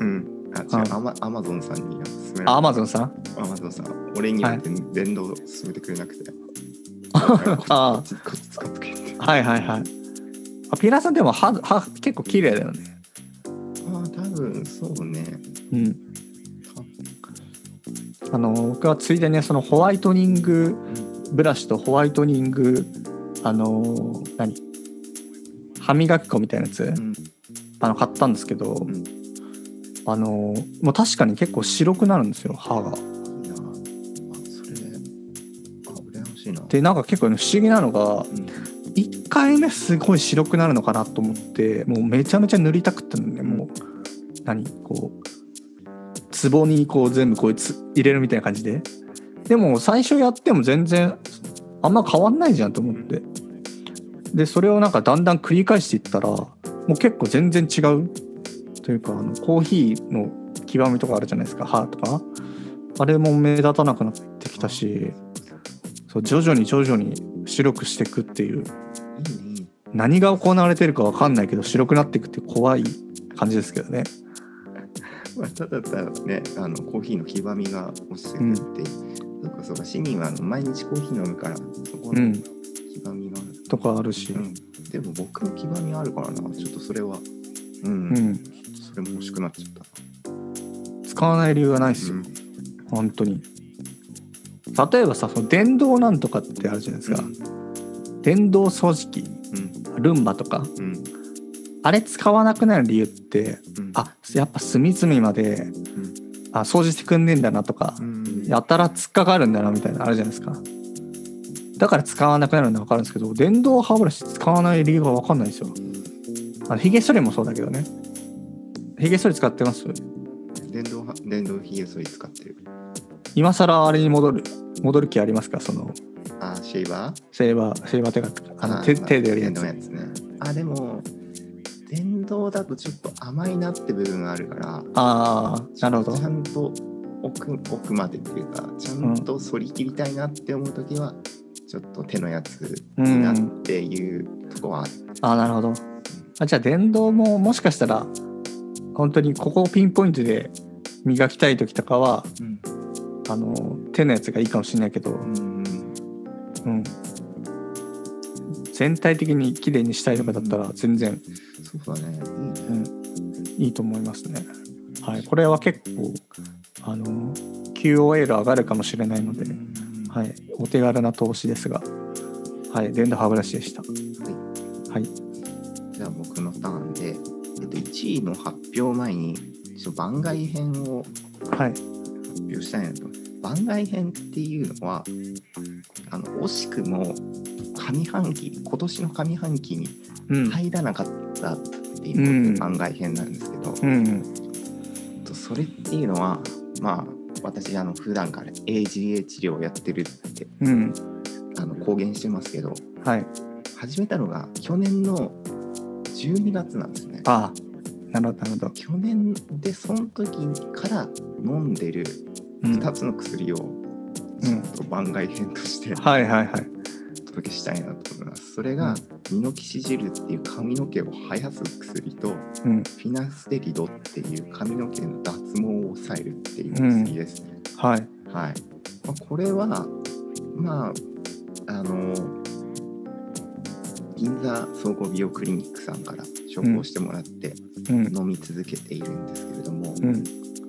うん。あ、違あう、アマアマゾンさんに勧めアマゾンさん？アマゾンさん。俺には電電動勧めてくれなくて。あこっち [laughs] こっち使ってくれって。あはいはいはいあピーラーさんでも歯歯結構綺麗だよねああ、多分そうね。うんあの僕はついでにそのホワイトニングブラシとホワイトニングあの何？歯磨き粉みたいなやつ、うん。あの買ったんですけど、ん。あのもう確かに結構白くなるんですよ歯が。でなんか結構ね不思議なのがうん、1回目すごい白くなるのかなと思ってもうめちゃめちゃ塗りたくってねもう何？こう壺にこう全部こいつ入れるみたいな感じで。でも最初やっても全然あんま変わんないじゃんと思ってでそれをなんかだんだん繰り返していったらもう結構全然違うというかあのコーヒーの極みとかあるじゃないですか歯とかあれも目立たなくなってきたしそう徐々に徐々に白くしていくっていう。何が行われてるか分かんないけど白くなっていくって怖い感じですけどね [laughs] まあ、ただただね、あのコーヒーの黄ばみが落ちてくっていう。そうかそうか、市民はあの毎日コーヒー飲むから、そこのうん黄ばみが。とかあるし、うん。でも僕の黄ばみあるからな、ちょっとそれは、うん、うん、それも欲しくなっちゃった。使わない理由がないですよ、うん。本当に。例えばさその電動なんとかってあるじゃないですか、電動掃除機。うん、ルンバとか。うん、あれ使わなくなる理由ってうん、あやっぱ隅々まであ掃除してくんねえんだなとか、うん、やたら突っかかるんだなみたいなのあるじゃないですかだから使わなくなるのは分かるんですけど電動歯ブラシ使わない理由が分かんないんですよ。あのヒゲ剃りもそうだけどね。ヒゲ剃り使ってます？電動は電動ひげ剃り使ってる。今更あれに戻る戻る気ありますか？そのあシェイバー？シェーバーシェーバーっていうかあのあ手手でやるやつ。やつね。あでも電動だとちょっと甘いなって部分があるからああなるほど。ちゃんと奥奥までっていうかちゃんと反り切りたいなって思う時は、ちょっと手のやつになっていうとこはある、ああなるほど。あじゃあ電動ももしかしたら本当にここをピンポイントで磨きたい時とかはうん。あの手のやつがいいかもしれないけど、うんうん、全体的に綺麗にしたいとかだったら全然、そうだね。いいねうん、いいと思いますね。はい、これは結構あの QOL 上がるかもしれないので、はい、お手軽な投資ですが、はい、電動歯ブラシでした。はい、じゃあ僕のターンで、えっと、1位の発表前にちょっと番外編をはい、発表したいなと。番外編っていうのはあの惜しくも上半期今年の上半期にうん、入らなかったっていうのが番外編なんですけど、うん、とそれっていうのはまあ私あの普段から AGA 治療をやってるってうん、あの公言してますけどはい、始めたのが去年の12月なんですね。ああ、なるほど、なるほど。去年でその時から飲んでるうん、2つの薬をうん、番外編としてはい、はい、はい。お届けしたいなと思います。それがミノキシジルっていう髪の毛を生やす薬とうん、フィナステリドっていう髪の毛の脱毛を抑えるっていう薬ですね。はい、はい。まあ、これはまああの銀座総合美容クリニックさんから処方してもらってうん、飲み続けているんですけれども、うん、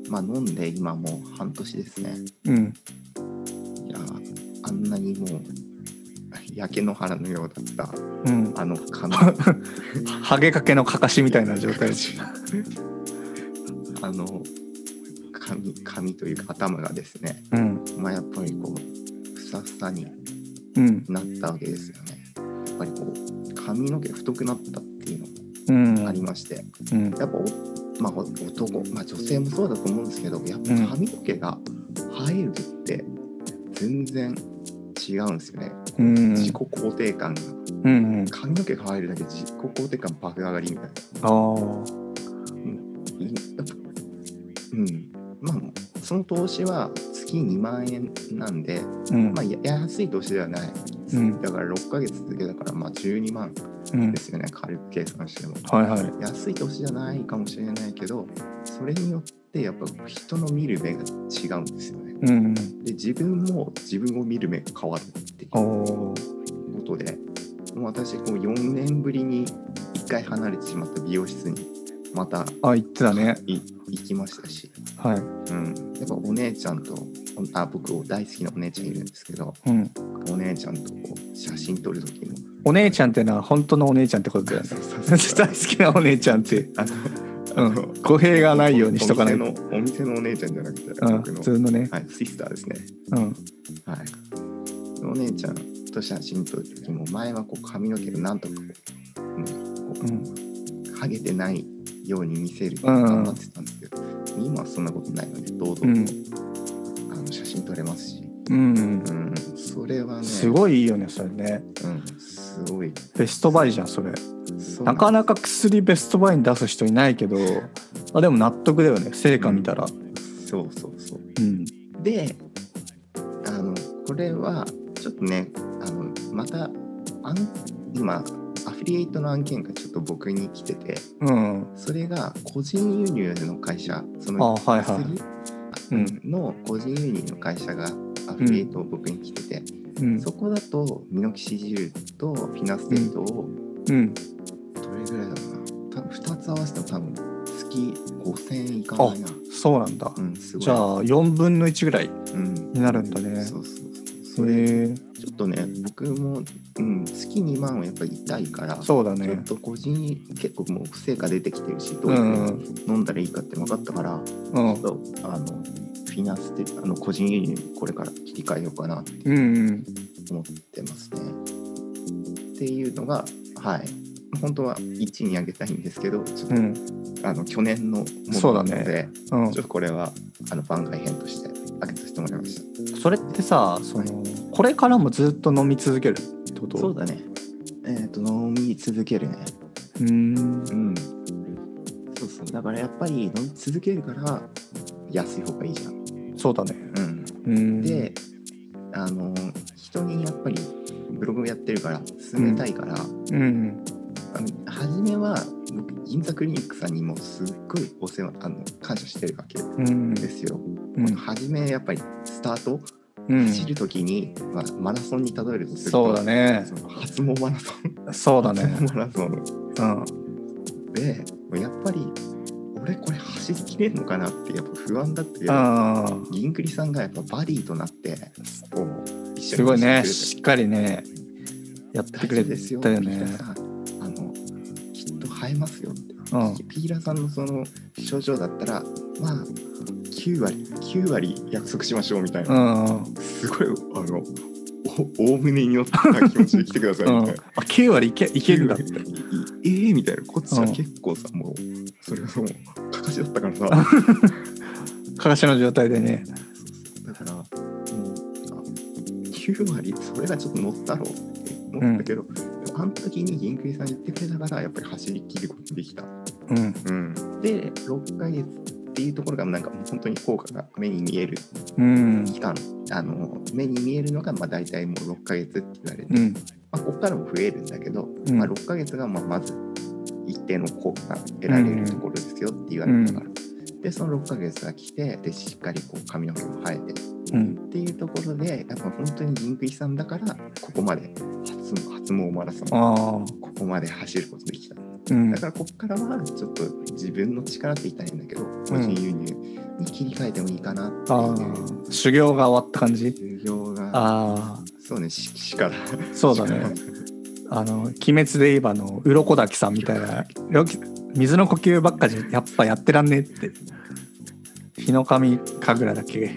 まあ飲んで今もう半年ですね。うん、いやあんなにもう焼け野原のようだったうん。あの髪 [laughs] ハゲかけのかかしみたいな状態。です。あの髪髪というか頭がですねうん、まあやっぱりこうふさふさにうん、なったわけですよね。やっぱりこう髪の毛太くなったっていうのうん、もありましてうん、やっぱお、まあ、お男、まあ、女性もそうだと思うんですけどやっぱうん。髪の毛が生えるって全然違うんですよね、うん、自己肯定感が。うん、うん。髪の毛が生えるだけで自己肯定感爆上がりみたいな。ああ、うん。まあその投資は月2万円なんで、うん。まあ、や安い投資ではない。うん、だから6ヶ月続けだからまあ12万うん。で。すよね。軽く計算しても。はいはい。安い投資じゃないかもしれないけどそれによってやっぱ人の見る目が違うんですよねうん。で自分も自分を見る目が変わるっていう。ことでもう私こう4年ぶりに1回離れてしまった美容室にまたあ、言ってたね。い行きましたしはい。うん、やっぱお姉ちゃんとあ僕大好きなお姉ちゃんいるんですけどうん。お姉ちゃんとこう写真撮る時もお姉ちゃんってのは本当のお姉ちゃんってことだよね。[laughs] 大好きなお姉ちゃんって。[laughs] 語弊がないようにしとかないと。お店のお店のお姉ちゃんじゃなくて、うん。僕の。普通のね。はい、シスターですね。うん。はい。お姉ちゃんと写真撮る時も前はこう髪の毛がなんとかこう,、うん、げてないように見せるうん頑張ってたんですけど、今はそんなことないので堂々と、うん。あの写真撮れますし、うん。うん、それはね。すごいいいよね、それね。うん、すごいベストバイじゃん、それ。なかなか薬ベストバイに出す人いないけど、[laughs] あでも納得だよね、成果見たら。そうそうそううん。であのこれはちょっとねあのまたあん今アフィリエイトの案件がちょっと僕に来ててうん。それが個人輸入の会社そあのはいはい。薬の個人輸入の会社がアフィリエイトを僕に来てて、うん。そこだとミノキシジルとフィナステリドをうん。どれぐらいだろうな多分2つ合わせても多分月5000円いかないなそうなんだ。うんすごいじゃあ、4分の1ぐらいうんになるんだね。そうそうそうそれ。ちょっとね僕も、うん、月2万はやっぱり痛いからそうだね。ちょっと個人結構もう不正が出てきてるしどうういうん飲んだらいいかって分かったから、うん。ちょっとあのフィナステあの個人輸入にこれから切り替えようかなってうんうん。思ってますね。っていうのがはい。本当は1に上げたいんですけどちょっと、うん。あの去年のもそうだのなので、ねうん。ちょっとこれはあの番外編として上げさせてもらいました。それってさそのこれからもずっと飲み続けるってこと？そうだね。えっ、と飲み続けるね。うーん。うん。そうそう。だからやっぱり飲み続けるから安い方がいいじゃんそうだね。うん。うーん。であの人にやっぱりブログやってるから勧めたいから、うん。あの初めは僕銀座クリニックさんにもすっごいお世話あの感謝してるわけうん。ですよ。うん。初めやっぱりスタートうん。走る時に、まあ、マラソンに例えるとするとそうだね。初モマラソン。そうだね。初モマラソン。うん。でやっぱり俺これ走りきれるのかなってやっぱ不安だったけどあ銀クリさんがやっぱバディとなってすごいね。走しっかりねやってくれてたよね。あのきっと生えますよって。うんピーラさんのその症状だったらまあ9割9割約束しましょうみたいな、うん。すごいあのお大胸に乗った気持ちで来てくださいうんみたいな。あ9割いけいけるんだって。9割ええみたいな。こっちは結構さ、もうそれがもうかかしだったからさ [laughs] かかしの状態でね。だからもうあ9割それがちょっと乗ったろうって思ったけど、あの時に銀クリさん言ってくれたからやっぱり走り切ることができた。うん。うん、で6ヶ月っていうところがなんかもう本当に効果が目に見えるうん。期間あの目に見えるのがまあ大体もう6ヶ月って言われて、うん。まあ、ここからも増えるんだけど、うん。まあ、6ヶ月がまあまず一定の効果が得られるところですよって言われたから、でその6ヶ月が来てでしっかりこう髪の毛も生えてうんっていうところでやっぱ本当に銀食いさんだからここまで初初毛マラソンここまで走ることできたうんだからここからはちょっと自分の力って言ったらいいんだけど個人輸入に切り替えてもいいかなってあいう。ー修行が終わった感じ？授業があそうねししからそうだねああの「鬼滅」で言えばあの鱗滝さんみたいな水の呼吸ばっかじゃやっぱやってらんねえって。日の神神楽だっけ？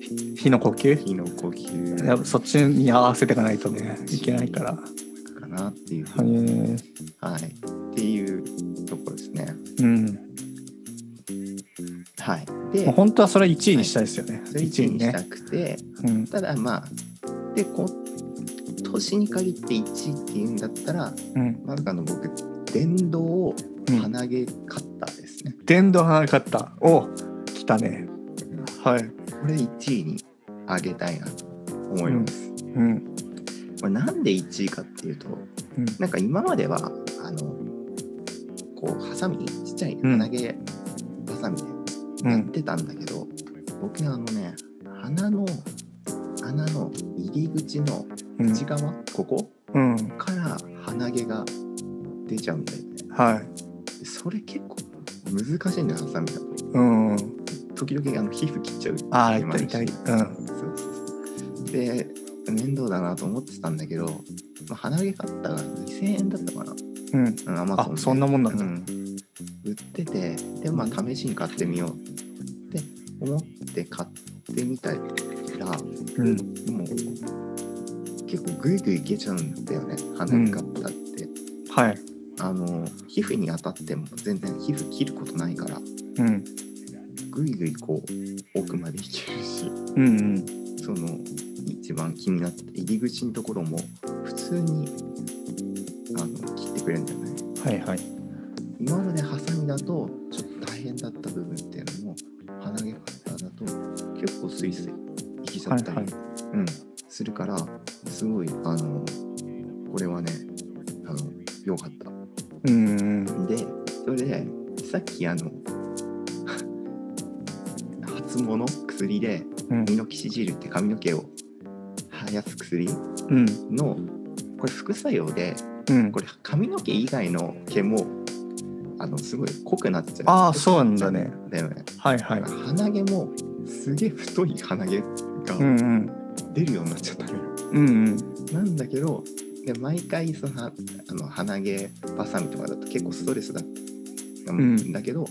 ひ火の呼吸？火の呼吸。やっぱそっちに合わせていかないとねいけないから。かなっていうへえはい。っていうところですね。うん。はい。で本当はそれ1位にしたいですよね、それ1位にしたねくて、うん。ただまあで今年に限って1位っていうんだったらうん。かの僕電動うん。鼻毛カッターですね、電動花かったお来たね。はい。これ1位に上げたいなと思います、うん。これなんで1位かっていうとうん。なんか今まではあのこうハサミちっちゃい鼻毛ハサミでやっうんてたんだけど、僕ねあのね鼻の穴の入り口のうん内側、ここ？うん。から鼻毛が出ちゃうんだよね。はい。でそれ結構難しいんだよハサミだと。うん時々あの皮膚切っちゃうああ痛い痛い。うん。そうそうそう。で面倒だなと思ってたんだけど、まあ、鼻毛買ったが2000円だったかな。うん。うんアマゾンあそんなもんなんだ。うん、売っててでまあ試しに買ってみようって思って買ってみたらうん。もう結構グイグイいけちゃうんだよね鼻毛買ったって、はい。あの皮膚に当たっても全然皮膚切ることないから。うん。グイグイこう奥までいけるし。うんうん。その一番気になってた入り口のところも普通にあの切ってくれるんだよね。はいはい。今までハサミだとちょっと大変だった部分っていうのも鼻毛カッターだと結構スイスイいきちゃったり、はいはい。うん、するからすごいあのこれはねあの良かった。うん。うんでそれでさっきあの [laughs] 初物？薬でうん。ミノキシジルって髪の毛を生やす薬？うん。のこれ副作用でうん。これ髪の毛以外の毛もあのすごい濃くなっちゃう。ああそうなんだね。だよねはいはい。鼻毛もすげえ太い鼻毛うがんうん出るようになっちゃったのよ、うんうん。なんだけどで毎回そのあの鼻毛バサミとかだと結構ストレスだ。ったん。だけど、も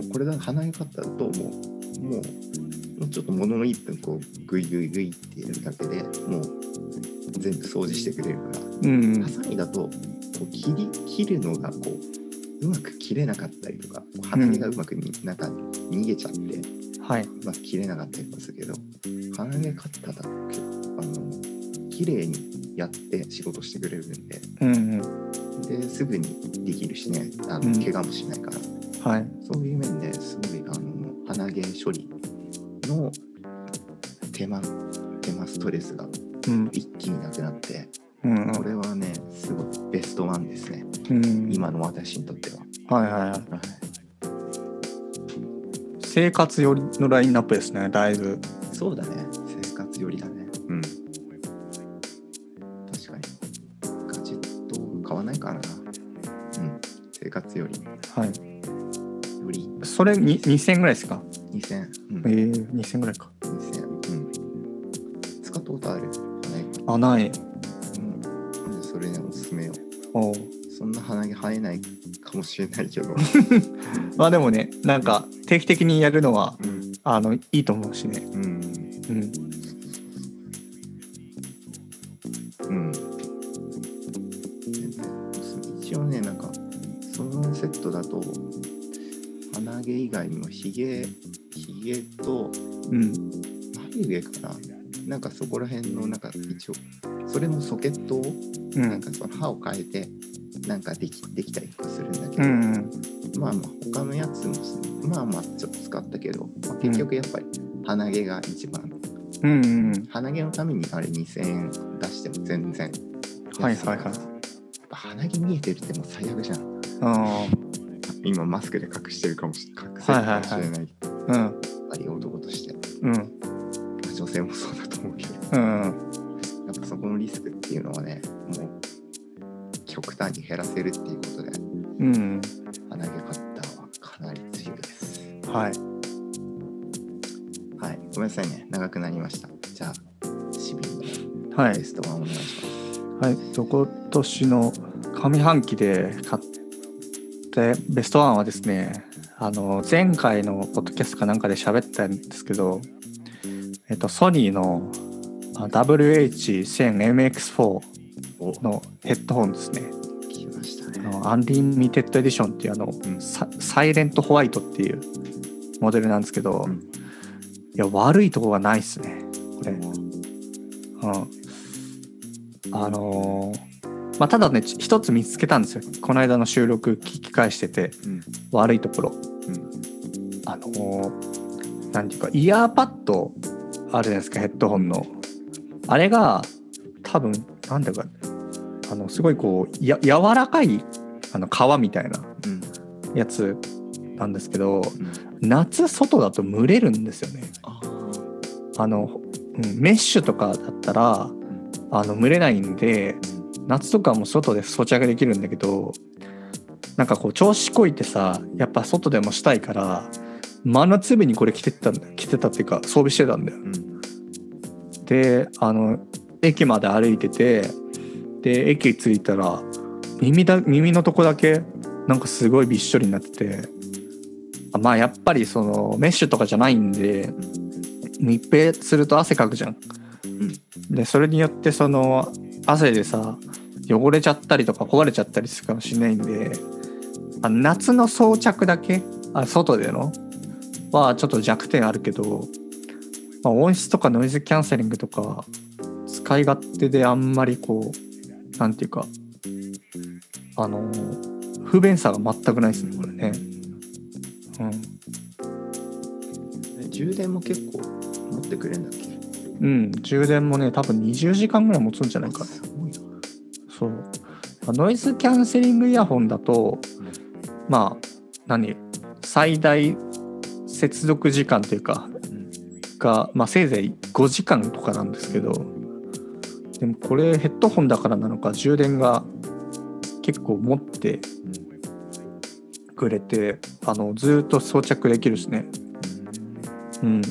うこれだ鼻毛カッターだともうもうもうちょっとものの1分こうグイグイグイってやるだけでもう全部掃除してくれるから。うんうん。ハサミだとこう切り切るのがこううまく切れなかったりとか鼻毛がうまくになんか逃げちゃって、はい。はいまあ、切れなかったりもするけど鼻毛カッターだと結構あの綺麗にやって仕事してくれるんでうんうん。ですぐにできるしねあうんの怪我もしないから、はい。そういう面ですごいあの鼻毛処理の手間手間ストレスがうん。一気になくなってうんこれはねすごいベストワンですね。うん。今の私にとっては、はいはいはい。はい。生活寄りのラインナップですねだいぶそうだね。生活よりだね。うん。確かに。ガジェット買わないからな。うん。生活より。はい。より。それに2000ぐらいですか？2000うん。えー、2000ぐらいか。2000うん。使ったことある？あない。うん。それねおすすめよおう。そんな鼻毛生えないかもしれないけど。[laughs] まあでもねなんか定期的にやるのはうん。あのいいと思うしね。うんうん。一応ねなん。かそのセットだと鼻毛以外にもひげひげとうん。眉毛かななん。かそこら辺のなん。か一応それもソケットをうん。なん。かその歯を変えてなん。かできできたりとかするん。だけど、うん。まあまあ他のやつもまあまあちょっと使ったけど、まあ、結局やっぱり鼻毛が一番、うんうん鼻毛のためにあれ2000円出しても全然はいはいはい。鼻毛見えてるってもう最悪じゃん。あ今マスクで隠してるかもしれ隠せるかもしれない,、あうん。やっぱり男として。うん。女性もそうだと思うけど。うんやっぱそこのリスクっていうのはねもう極端に減らせるっていうことで。うん。鼻毛カッターはかなり強いです。はい長くなりました。じゃあ市民のはい。ベストワンお願いします、はい。と今年の上半期で買ってベストワンはですねあの前回のポッドキャストかなんかで喋ったんですけどえっとソニーのあ WH1000MX4 お。のヘッドホンですね。来ましたね。あの Unlimited Edition っていうあの、ん。サ Silent White っていうモデルなんですけど、うんいや悪いとこがないですねこれ、うん、あのーまあただねち一つ見つけたんですよ。この間の収録聞き返しててうん。悪いところ。うん。あのーなんていうかイヤーパッドあるじゃないですかヘッドホンの。あれが多分なんだかあのすごいこうや柔らかいあの皮みたいなうん。やつなんですけどうん。夏外だと蒸れるんですよねああの、うん、メッシュとかだったらあの蒸れないんで夏とかも外で装着できるんだけどなんかこう調子こいてさやっぱ外でもしたいから真夏日にこれ着てったんだ着てたっていうか装備してたんだよ。うん。であの駅まで歩いててで駅着いたら耳だ耳のとこだけなんかすごいびっしょりになっててあまあやっぱりそのメッシュとかじゃないんで密閉すると汗かくじゃん。うんでそれによってその汗でさ汚れちゃったりとか壊れちゃったりするかもしれないんであ夏の装着だけあ外でのはちょっと弱点あるけど、まあ、音質とかノイズキャンセリングとか使い勝手であんまりこうなんていうかあの不便さが全くないですねこれね。え充電も結構持ってくれるんだっけ？うん、うん、充電もね多分20時間ぐらい持つんじゃないかな。すごいな。そう。まあノイズキャンセリングイヤホンだと、まあ何？最大接続時間というかうん。が、まあ、せいぜい5時間とかなんですけどでもこれヘッドホンだからなのか充電が結構持ってくれてあのずーっと装着できるしね。うん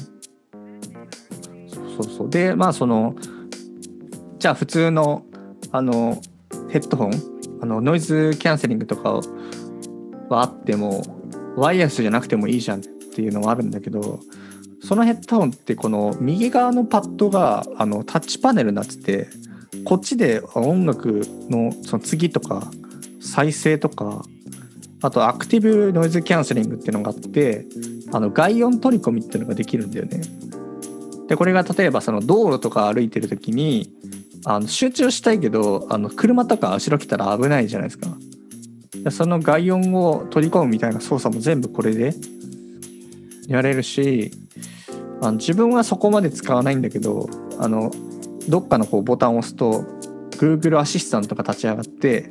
そうそうでまあそのじゃあ普通のあのヘッドホンあのノイズキャンセリングとかはあってもワイヤレスじゃなくてもいいじゃんっていうのはあるんだけどそのヘッドホンってこの右側のパッドがあのタッチパネルになっててこっちで音楽のその次とか再生とかあとアクティブノイズキャンセリングっていうのがあってあの外音取り込みっていうのができるんだよね。でこれが例えばその道路とか歩いてる時にあの集中したいけどあの車とか後ろ来たら危ないじゃないですか。でその外音を取り込むみたいな操作も全部これでやれるしあの自分はそこまで使わないんだけどあのどっかのこうボタンを押すと Google アシスタントが立ち上がって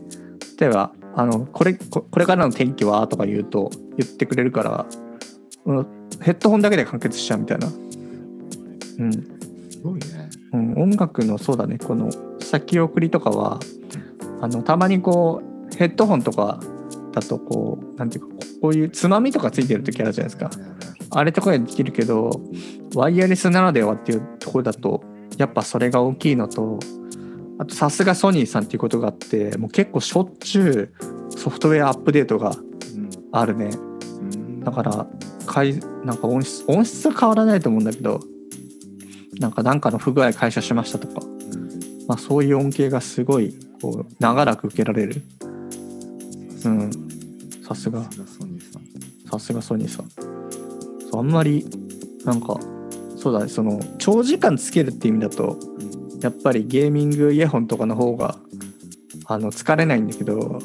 例えばあのこれこれからの天気は？とか言うと言ってくれるからうんヘッドホンだけで完結しちゃうみたいな、うん。すごいね。うん、音楽のそうだね。この先送りとかはあのたまにこうヘッドホンとかだとこうなんていうかこういうつまみとかついてる時あるじゃないですか。あれとかでできるけどワイヤレスならではっていうところだとやっぱそれが大きいのとあとさすがソニーさんっていうことがあってもう結構しょっちゅうソフトウェアアップデートがうん。あるね。うん。だからかいなんか音質音質は変わらないと思うんだけどなんかなんかの不具合解消しましたとか、うん。まあ、そういう恩恵がすごいこう長らく受けられる。うん。さすが。さすがソニーさん。あんまりなんかそうだね。その長時間つけるっていう意味だとやっぱりゲーミングイヤホンとかの方があの疲れないんだけど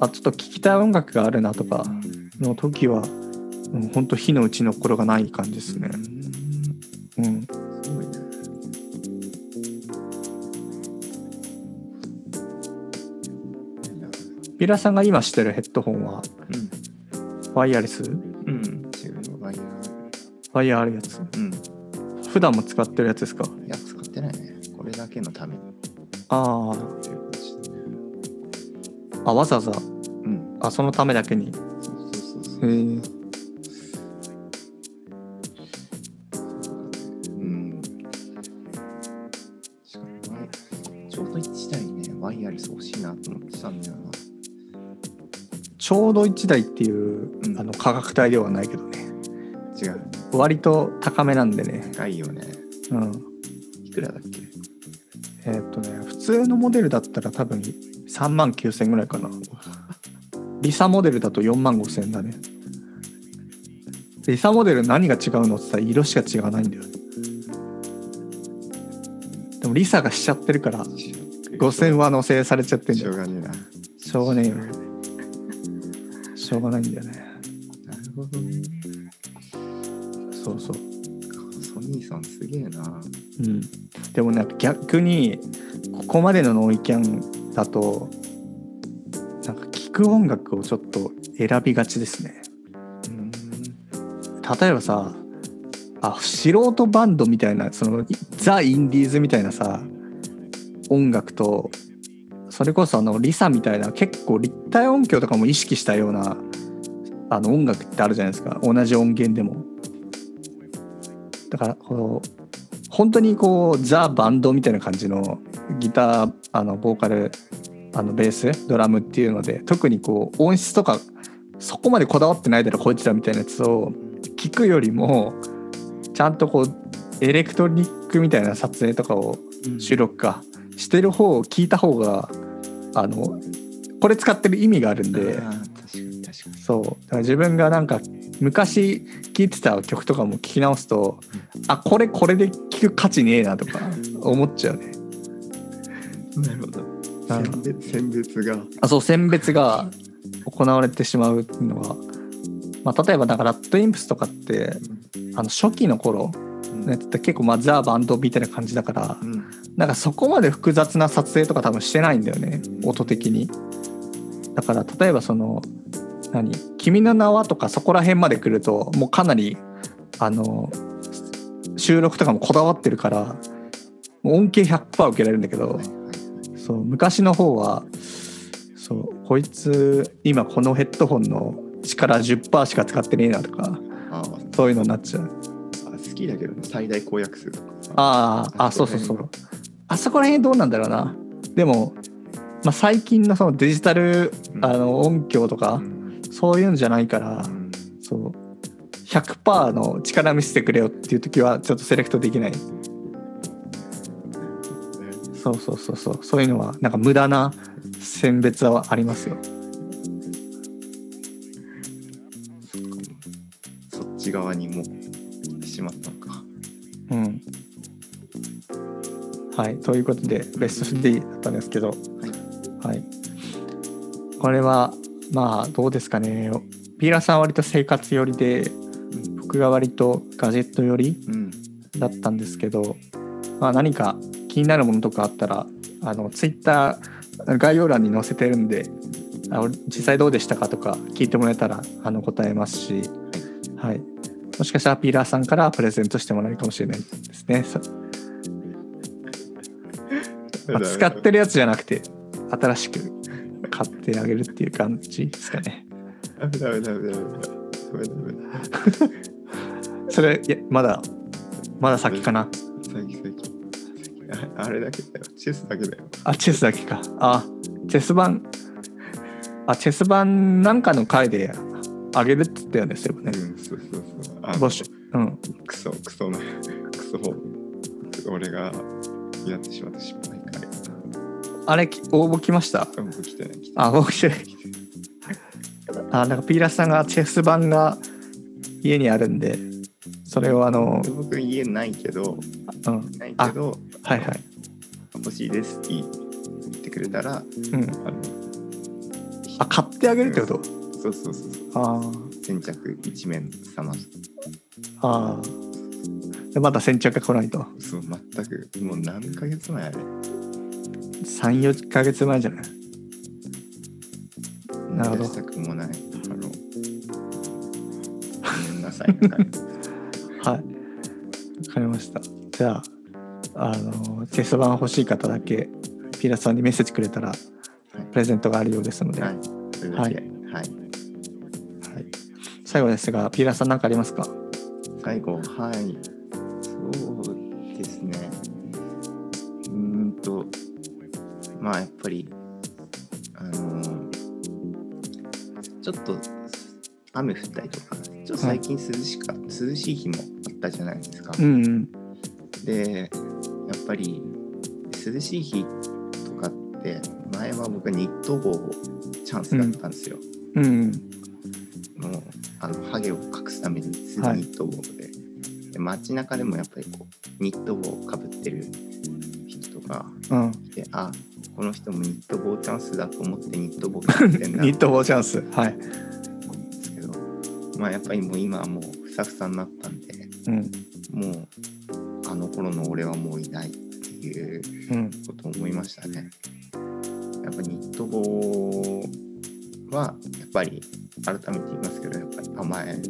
あちょっと聴きたい音楽があるなとかの時は、うん、ほんと火の打ちどころがない感じですねうんうんすごいね。ピラさんが今してるヘッドホンはワイヤレス？うん。ワイヤー。ワイヤーあるやつうん。普段も使ってるやつですか？いや、使ってないね。これだけのために。あああわざわざ？うん。あそのためだけにそうそうそうそう。へえちょうど1台ね、ワイヤレス欲しいなと思ってたんだよな。ちょうど1台っていう、うん。あの価格帯ではないけどね。違う。割と高めなんでね。高いよね。うん。いくらだっけ？えーっとね普通のモデルだったら多分3万9000ぐらいかな。リサモデルだと4万5000だね。リサモデル何が違うのって言ったら色しか違わないんだよでもリサがしちゃってるから5000は乗せされちゃってんだよしょうがねえな。しょうがねえよしょうがないんだよねなるほどね。そうそうソニーさんすげえな。うんでもなんか逆にここまでのノイキャンだとなんか聴く音楽をちょっと選びがちですねうん。例えばさあ素人バンドみたいなそのザ・インディーズみたいなさ音楽とそれこそあのリサみたいな結構立体音響とかも意識したようなあの音楽ってあるじゃないですか。同じ音源でも。だからこう本当にこうザ・バンドみたいな感じのギターあのボーカルあのベースドラムっていうので特にこう音質とかそこまでこだわってないだろこいつらみたいなやつを聞くよりもちゃんとこうエレクトリックみたいな撮影とかを収録か。してる方を聞いた方があのこれ使ってる意味があるんで。そう。だから自分がなんか昔聴いてた曲とかも聞き直すとあこれこれで聴く価値ねえなとか思っちゃうね。なるほど。選別選別が。あそう選別が行われてしまうのは、まあ、例えばだからラッドインプスとかってあの初期の頃のやつって結構まあザ・バンドみたいな感じだからうん。なんかそこまで複雑な撮影とか多分してないんだよね音的に。だから例えばその何「君の名は」とかそこら辺まで来るともうかなりあの収録とかもこだわってるから恩恵100%受けられるんだけどそう昔の方はそうこいつ今このヘッドホンの力10%しか使ってねえなとかあそういうのになっちゃう。あ好きだけどね最大公約数あーあそうそうそう。あそこら辺どうなんだろうな。でも、まあ、最近のそのデジタルうん。あの音響とか、うん。そういうんじゃないから、うん。そう。100%の力見せてくれよっていう時はちょっとセレクトできない。そうそうそうそう。そういうのはなんか無駄な選別はありますよ側にもうしまったのか。うん、はいということでベスト3だったんですけど、はい。はい、これはまあどうですかね。ピーラーさんは割と生活寄りで、うん、僕が割とガジェット寄りだったんですけど、まあ、何か気になるものとかあったらあのツイッター概要欄に載せてるんであ実際どうでしたかとか聞いてもらえたらあの答えますし、はい、もしかしたらピーラーさんからプレゼントしてもらえるかもしれないですね。そまあ使ってるやつじゃなくて新しく買ってあげるっていう感じですかね。ダメダメダメダメダメダメダメそれいやまだまだ先かな。最近最近ああれだけだよチェスだけだよあチェスだけか。あチェス盤あチェス盤なんかの回であげるって言ったよねそういえばね。うんそうそうそう。あの募集うん。クソクソのクソ俺がやってしまった失敗かあれき応募来ました？うん来てない来てない。あ応募してない。あなんかピーラスさんがチェス盤が家にあるんでそれをあの僕家ないけどうん。ないけどはいはい。欲しいですって言ってくれたらうん。あ買ってあげるってこと？そうそうそうそうあ先着一面様。あああでまだ先着が来ないと。そう全く。もう何ヶ月前あれ。34ヶ月前じゃない？なるほど。出したくもないあの [laughs] ごめんなさいはい。わかりました。じゃあ、あの、チェス盤欲しい方だけ、ピーラスさんにメッセージくれたら、プレゼントがあるようですので、はい。はい、はい最後ですが、ピーラスさん何かありますか？最後はい。そうですね。うーんとまあやっぱりあのちょっと雨降ったりとかちょっと最近涼しか、涼しい日もあったじゃないですか、うんうん。でやっぱり涼しい日とかって前は僕はニット帽チャンスだったんですよ、うん。うん。もうあのハゲを隠すためにすぐニット帽で,、で街中でもやっぱりこうニット帽をかぶってる人とかうん。いてあこの人もニット帽チャンスだと思ってニット帽かぶってんなニット帽チャンス。はい。ですけどまあやっぱりもう今はもうふさふさになったんでうん。もうあの頃の俺はもういないっていううん。ことを思いましたね。やっぱニット帽はやっぱり改めて言いますけどやっぱり甘え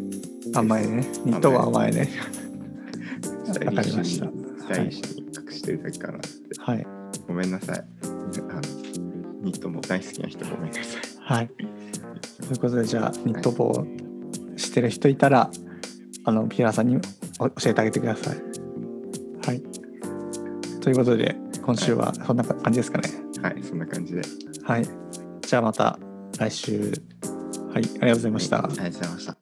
甘いね。ニットは甘いね。わかりましたスタイリッシュに隠してるだけかなって、はい。ごめんなさいあのニットも大好きな人ごめんなさいはい。ということで、じゃあ、ニット帽してる人いたら、あの、ピーラーさんにお教えてあげてください。はい。ということで、今週はそんな感じですかね。はいそんな感じではい。じゃあまた来週。はい、ありがとうございました。ありがとうございました